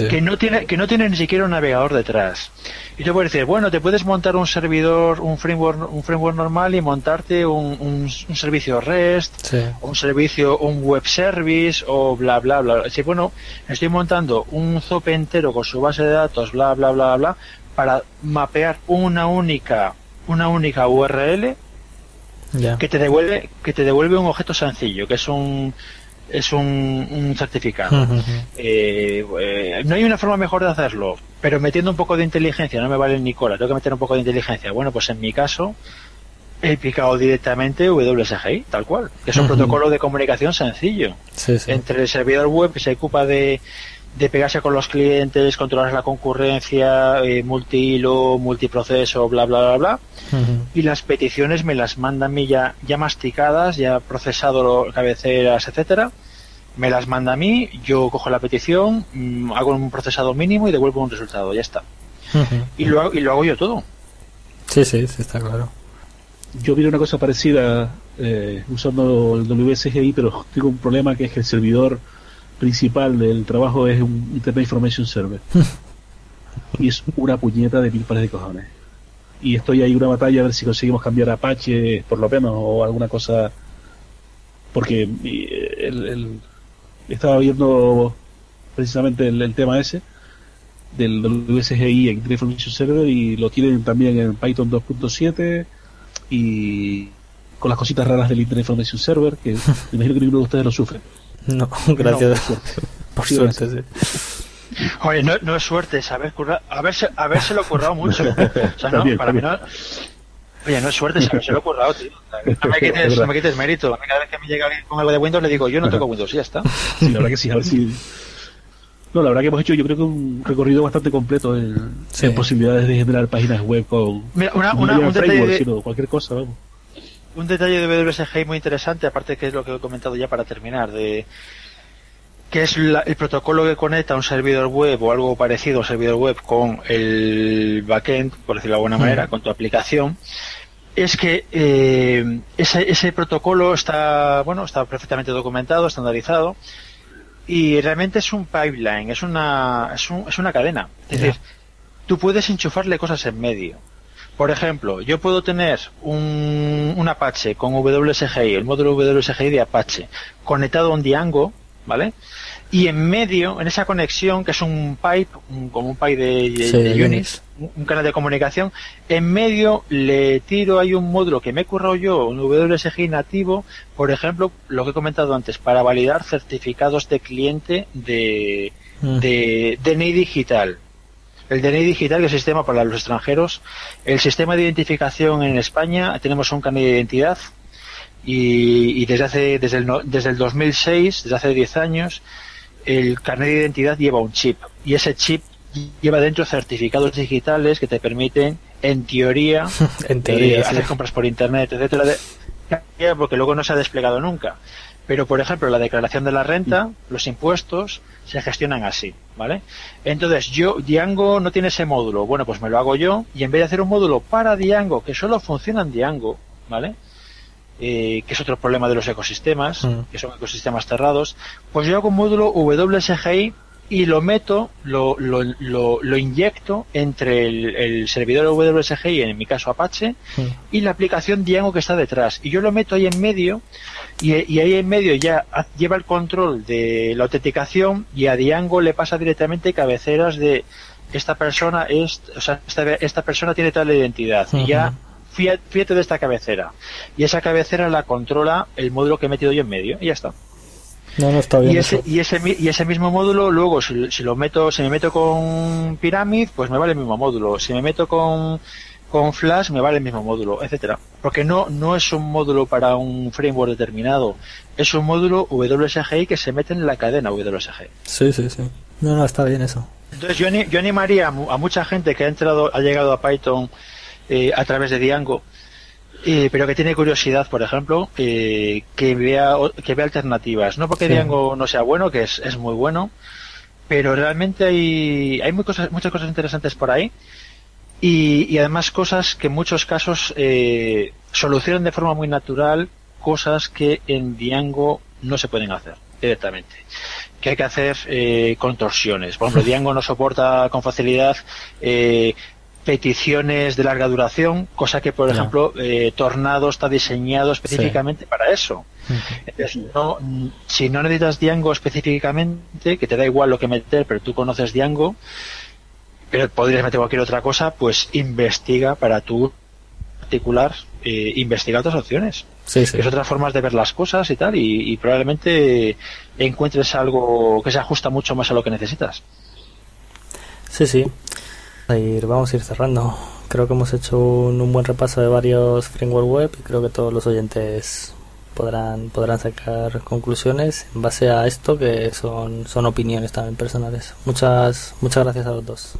[SPEAKER 3] Que no tiene que no tiene ni siquiera un navegador detrás. Y te puedes decir, bueno, te puedes montar un servidor, un framework, un framework normal y montarte un, un, servicio REST, un servicio, un web service o bla bla bla. Si bueno, estoy montando un zope entero con su base de datos, bla bla bla bla, para mapear una única una única URL que te devuelve que te devuelve un objeto sencillo, que es un es un, certificado. Eh, eh, no hay una forma mejor de hacerlo, pero metiendo un poco de inteligencia, no me vale ni cola, tengo que meter un poco de inteligencia. Bueno, pues en mi caso he picado directamente WSGI, tal cual, que es un protocolo de comunicación sencillo. Entre el servidor web que se ocupa de, de pegarse con los clientes, controlar la concurrencia, eh, multihilo, multiproceso, bla, bla, bla, bla. Y las peticiones me las mandan a mí ya, ya masticadas, ya procesado cabeceras, etcétera. Me las manda a mí, yo cojo la petición, mm, hago un procesado mínimo y devuelvo un resultado, ya está. y, lo hago, y lo hago yo todo.
[SPEAKER 1] Sí, sí, sí, está claro.
[SPEAKER 2] Yo vi una cosa parecida eh, usando el WSGI, pero tengo un problema que es que el servidor principal del trabajo es un Internet Information Server. y es una puñeta de mil pares de cojones. Y estoy ahí una batalla a ver si conseguimos cambiar Apache, por lo menos, o alguna cosa. Porque el, estaba viendo precisamente el, tema ese del WSGI en Internet Information Server y lo tienen también en Python 2.7 y con las cositas raras del Internet Information Server, que me imagino que ninguno de ustedes lo sufre.
[SPEAKER 1] No, gracias. por suerte,
[SPEAKER 3] sí. Oye, no, no, es suerte, es haber currado, haberse, lo currado mucho. O sea, no, para mí no. Oye, no es suerte, se lo he currado, tío. No me quites, no me quites mérito. A mí cada vez que me llega alguien con algo de Windows le digo, yo no tengo Windows, y ya está.
[SPEAKER 2] Sí, la verdad que sí, a ver si. No, la verdad que hemos hecho yo creo que un recorrido bastante completo en, posibilidades de generar páginas web con
[SPEAKER 3] Mira, una, una, un detalle de...
[SPEAKER 2] cualquier cosa, vamos
[SPEAKER 3] un detalle de WSGI muy interesante, aparte que es lo que he comentado ya para terminar, de que es el protocolo que conecta un servidor web o algo parecido a un servidor web con el backend, por decirlo de alguna manera, con tu aplicación, es que eh, ese, ese protocolo está, bueno, está perfectamente documentado, estandarizado, y realmente es un pipeline, es una, es, un, es una cadena. Es decir, tú puedes enchufarle cosas en medio. Por ejemplo, yo puedo tener un, Apache con WSGI, el módulo WSGI de Apache, conectado a un Django, ¿vale? Y en medio, en esa conexión, que es un pipe, como un pipe de, Unix, un canal de comunicación, en medio le tiro ahí un módulo que me he currado yo, un WSGI nativo, por ejemplo, lo que he comentado antes, para validar certificados de cliente de, de DNI digital. El DNI digital, que es el sistema para los extranjeros. El sistema de identificación en España, tenemos un carnet de identidad y, desde hace desde el, desde el 2006, desde hace 10 años, el carnet de identidad lleva un chip y ese chip lleva dentro certificados digitales que te permiten, en teoría, eh, hacer compras por internet, etcétera, porque luego no se ha desplegado nunca. Pero, por ejemplo, la declaración de la renta, los impuestos, se gestionan así, ¿vale? Entonces, yo, Django no tiene ese módulo. Bueno, pues me lo hago yo y en vez de hacer un módulo para Django, que solo funciona en Django, ¿vale? Eh, que es otro problema de los ecosistemas, mm. que son ecosistemas cerrados, pues yo hago un módulo WSGI y lo meto, lo, lo, lo, inyecto entre el, servidor WSGI, en mi caso Apache, mm. y la aplicación Django que está detrás. Y yo lo meto ahí en medio y, ahí en medio ya lleva el control de la autenticación y a Django le pasa directamente cabeceras de esta persona es, o sea, esta, persona tiene tal identidad y ya fíjate, de esta cabecera y esa cabecera la controla el módulo que he metido yo en medio y ya está.
[SPEAKER 1] No, no está bien.
[SPEAKER 3] Y ese, y ese, y ese mismo módulo, luego, si, si, lo meto, si me meto con Pyramid, pues me vale el mismo módulo. Si me meto con con Flash me vale el mismo módulo, etcétera. Porque no, no es un módulo para un framework determinado, es un módulo WSGI que se mete en la cadena WSGI.
[SPEAKER 1] Sí, sí, sí. No, no, está bien eso.
[SPEAKER 3] Entonces yo, yo animaría a mucha gente que ha entrado, ha llegado a Python eh, a través de Django, eh, pero que tiene curiosidad, por ejemplo, eh, que vea que vea alternativas. No porque Django no sea bueno, que es, es muy bueno, pero realmente hay, hay muy cosas, muchas cosas interesantes por ahí y, y además cosas que en muchos casos eh, solucionan de forma muy natural cosas que en Django no se pueden hacer directamente que hay que hacer eh, contorsiones. Por ejemplo, Django no soporta con facilidad eh, peticiones de larga duración, cosa que, por ejemplo, eh, Tornado está diseñado específicamente para eso. no, si no necesitas Django específicamente, que te da igual lo que meter, pero tú conoces Django, pero podrías meter cualquier otra cosa, pues investiga para tu particular, eh, investiga otras opciones. Es otras formas de ver las cosas y tal, y, probablemente encuentres algo que se ajusta mucho más a lo que necesitas.
[SPEAKER 1] Sí, sí. Vamos a ir cerrando. Creo que hemos hecho un, buen repaso de varios framework web y creo que todos los oyentes podrán sacar conclusiones en base a esto que son son opiniones también personales. Muchas muchas gracias a los dos.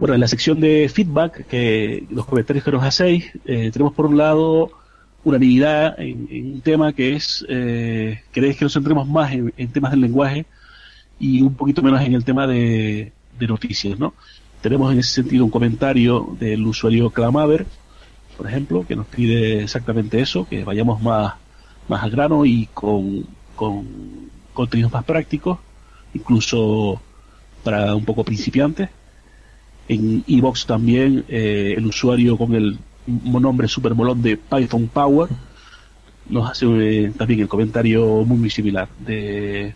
[SPEAKER 2] Bueno, en la sección de feedback, que los comentarios que nos hacéis, eh, tenemos por un lado unanimidad en, en un tema que es, eh, queréis que nos centremos más en, temas del lenguaje y un poquito menos en el tema de, noticias, ¿no? Tenemos en ese sentido un comentario del usuario Clamaver, por ejemplo, que nos pide exactamente eso, que vayamos más, más al grano y con, con contenidos más prácticos, incluso para un poco principiantes. En Evox también eh, el usuario con el nombre super molón de Python Power nos hace eh, también el comentario muy muy similar de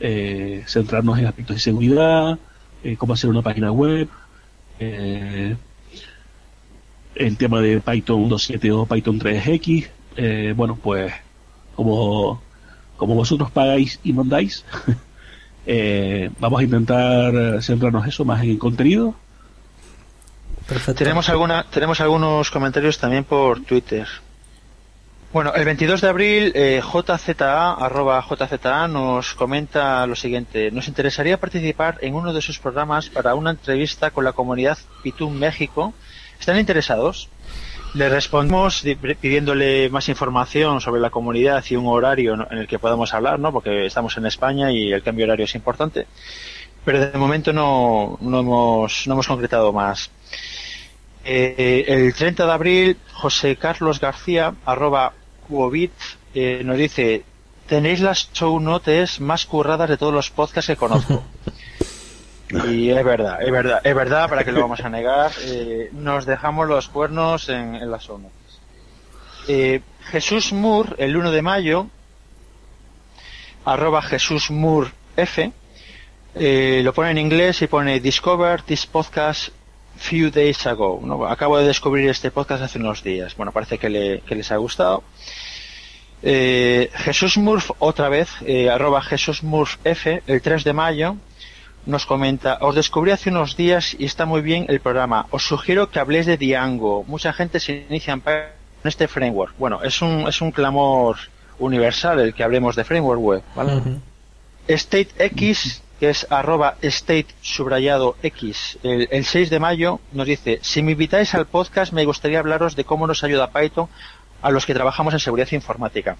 [SPEAKER 2] eh, centrarnos en aspectos de seguridad, cómo hacer una página web, el tema de Python 2.7 o Python 3X, bueno pues como como vosotros pagáis y mandáis Eh, vamos a intentar centrarnos eso más en el contenido.
[SPEAKER 3] Tenemos, alguna, tenemos algunos comentarios también por Twitter. Bueno, el 22 de abril, eh, JZA, arroba JZA, nos comenta lo siguiente. Nos interesaría participar en uno de sus programas para una entrevista con la comunidad Pitum México. ¿Están interesados? Le respondimos pidiéndole más información sobre la comunidad y un horario en el que podamos hablar, ¿no? Porque estamos en España y el cambio horario es importante. Pero de momento no, no, hemos, no hemos concretado más. Eh, el 30 de abril, José Carlos García, arroba Cuobit, eh, nos dice, tenéis las show notes más curradas de todos los podcasts que conozco. Y es verdad, es verdad, es verdad, para que lo vamos a negar. Eh, nos dejamos los cuernos en, las zonas. Eh, Jesús Moore, el 1 de mayo, arroba Jesús Moore F, eh, lo pone en inglés y pone Discover this podcast few days ago. ¿no? Acabo de descubrir este podcast hace unos días. Bueno, parece que, le, que les ha gustado. Jesús Murph otra vez, arroba Jesús F, el 3 de mayo, nos comenta, os descubrí hace unos días y está muy bien el programa. Os sugiero que habléis de Django. Mucha gente se inicia en este framework. Bueno, es un, es un clamor universal el que hablemos de framework web. ¿vale? State X, que es arroba state subrayado X, el, el 6 de mayo nos dice, si me invitáis al podcast me gustaría hablaros de cómo nos ayuda Python a los que trabajamos en seguridad informática.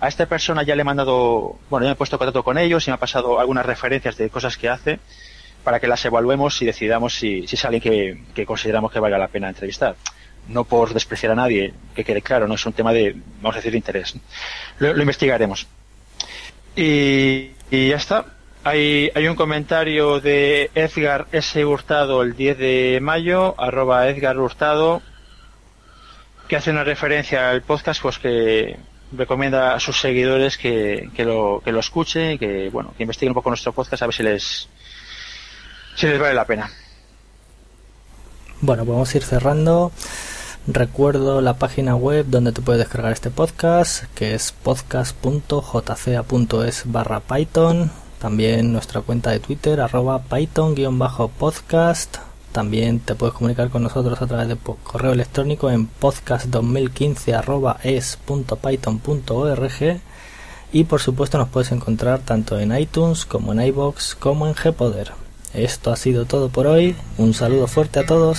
[SPEAKER 3] A esta persona ya le he mandado, bueno, ya me he puesto contacto con ellos y me ha pasado algunas referencias de cosas que hace para que las evaluemos y decidamos si, si es alguien que, que consideramos que valga la pena entrevistar. No por despreciar a nadie, que quede claro, no es un tema de, vamos a decir, de interés. Lo, investigaremos. Y, y, ya está. Hay, hay un comentario de Edgar S. Hurtado el 10 de mayo, arroba Edgar Hurtado, que hace una referencia al podcast, pues que recomienda a sus seguidores que, que, lo, que lo escuchen que, bueno, que investiguen un poco nuestro podcast a ver si les, si les vale la pena.
[SPEAKER 1] Bueno, podemos ir cerrando. Recuerdo la página web donde te puedes descargar este podcast, que es podcast.jca.es barra Python. También nuestra cuenta de Twitter, arroba Python-podcast También te puedes comunicar con nosotros a través de correo electrónico en podcast2015.es.python.org y por supuesto nos puedes encontrar tanto en iTunes como en iBox como en Gpoder. Esto ha sido todo por hoy. Un saludo fuerte a todos.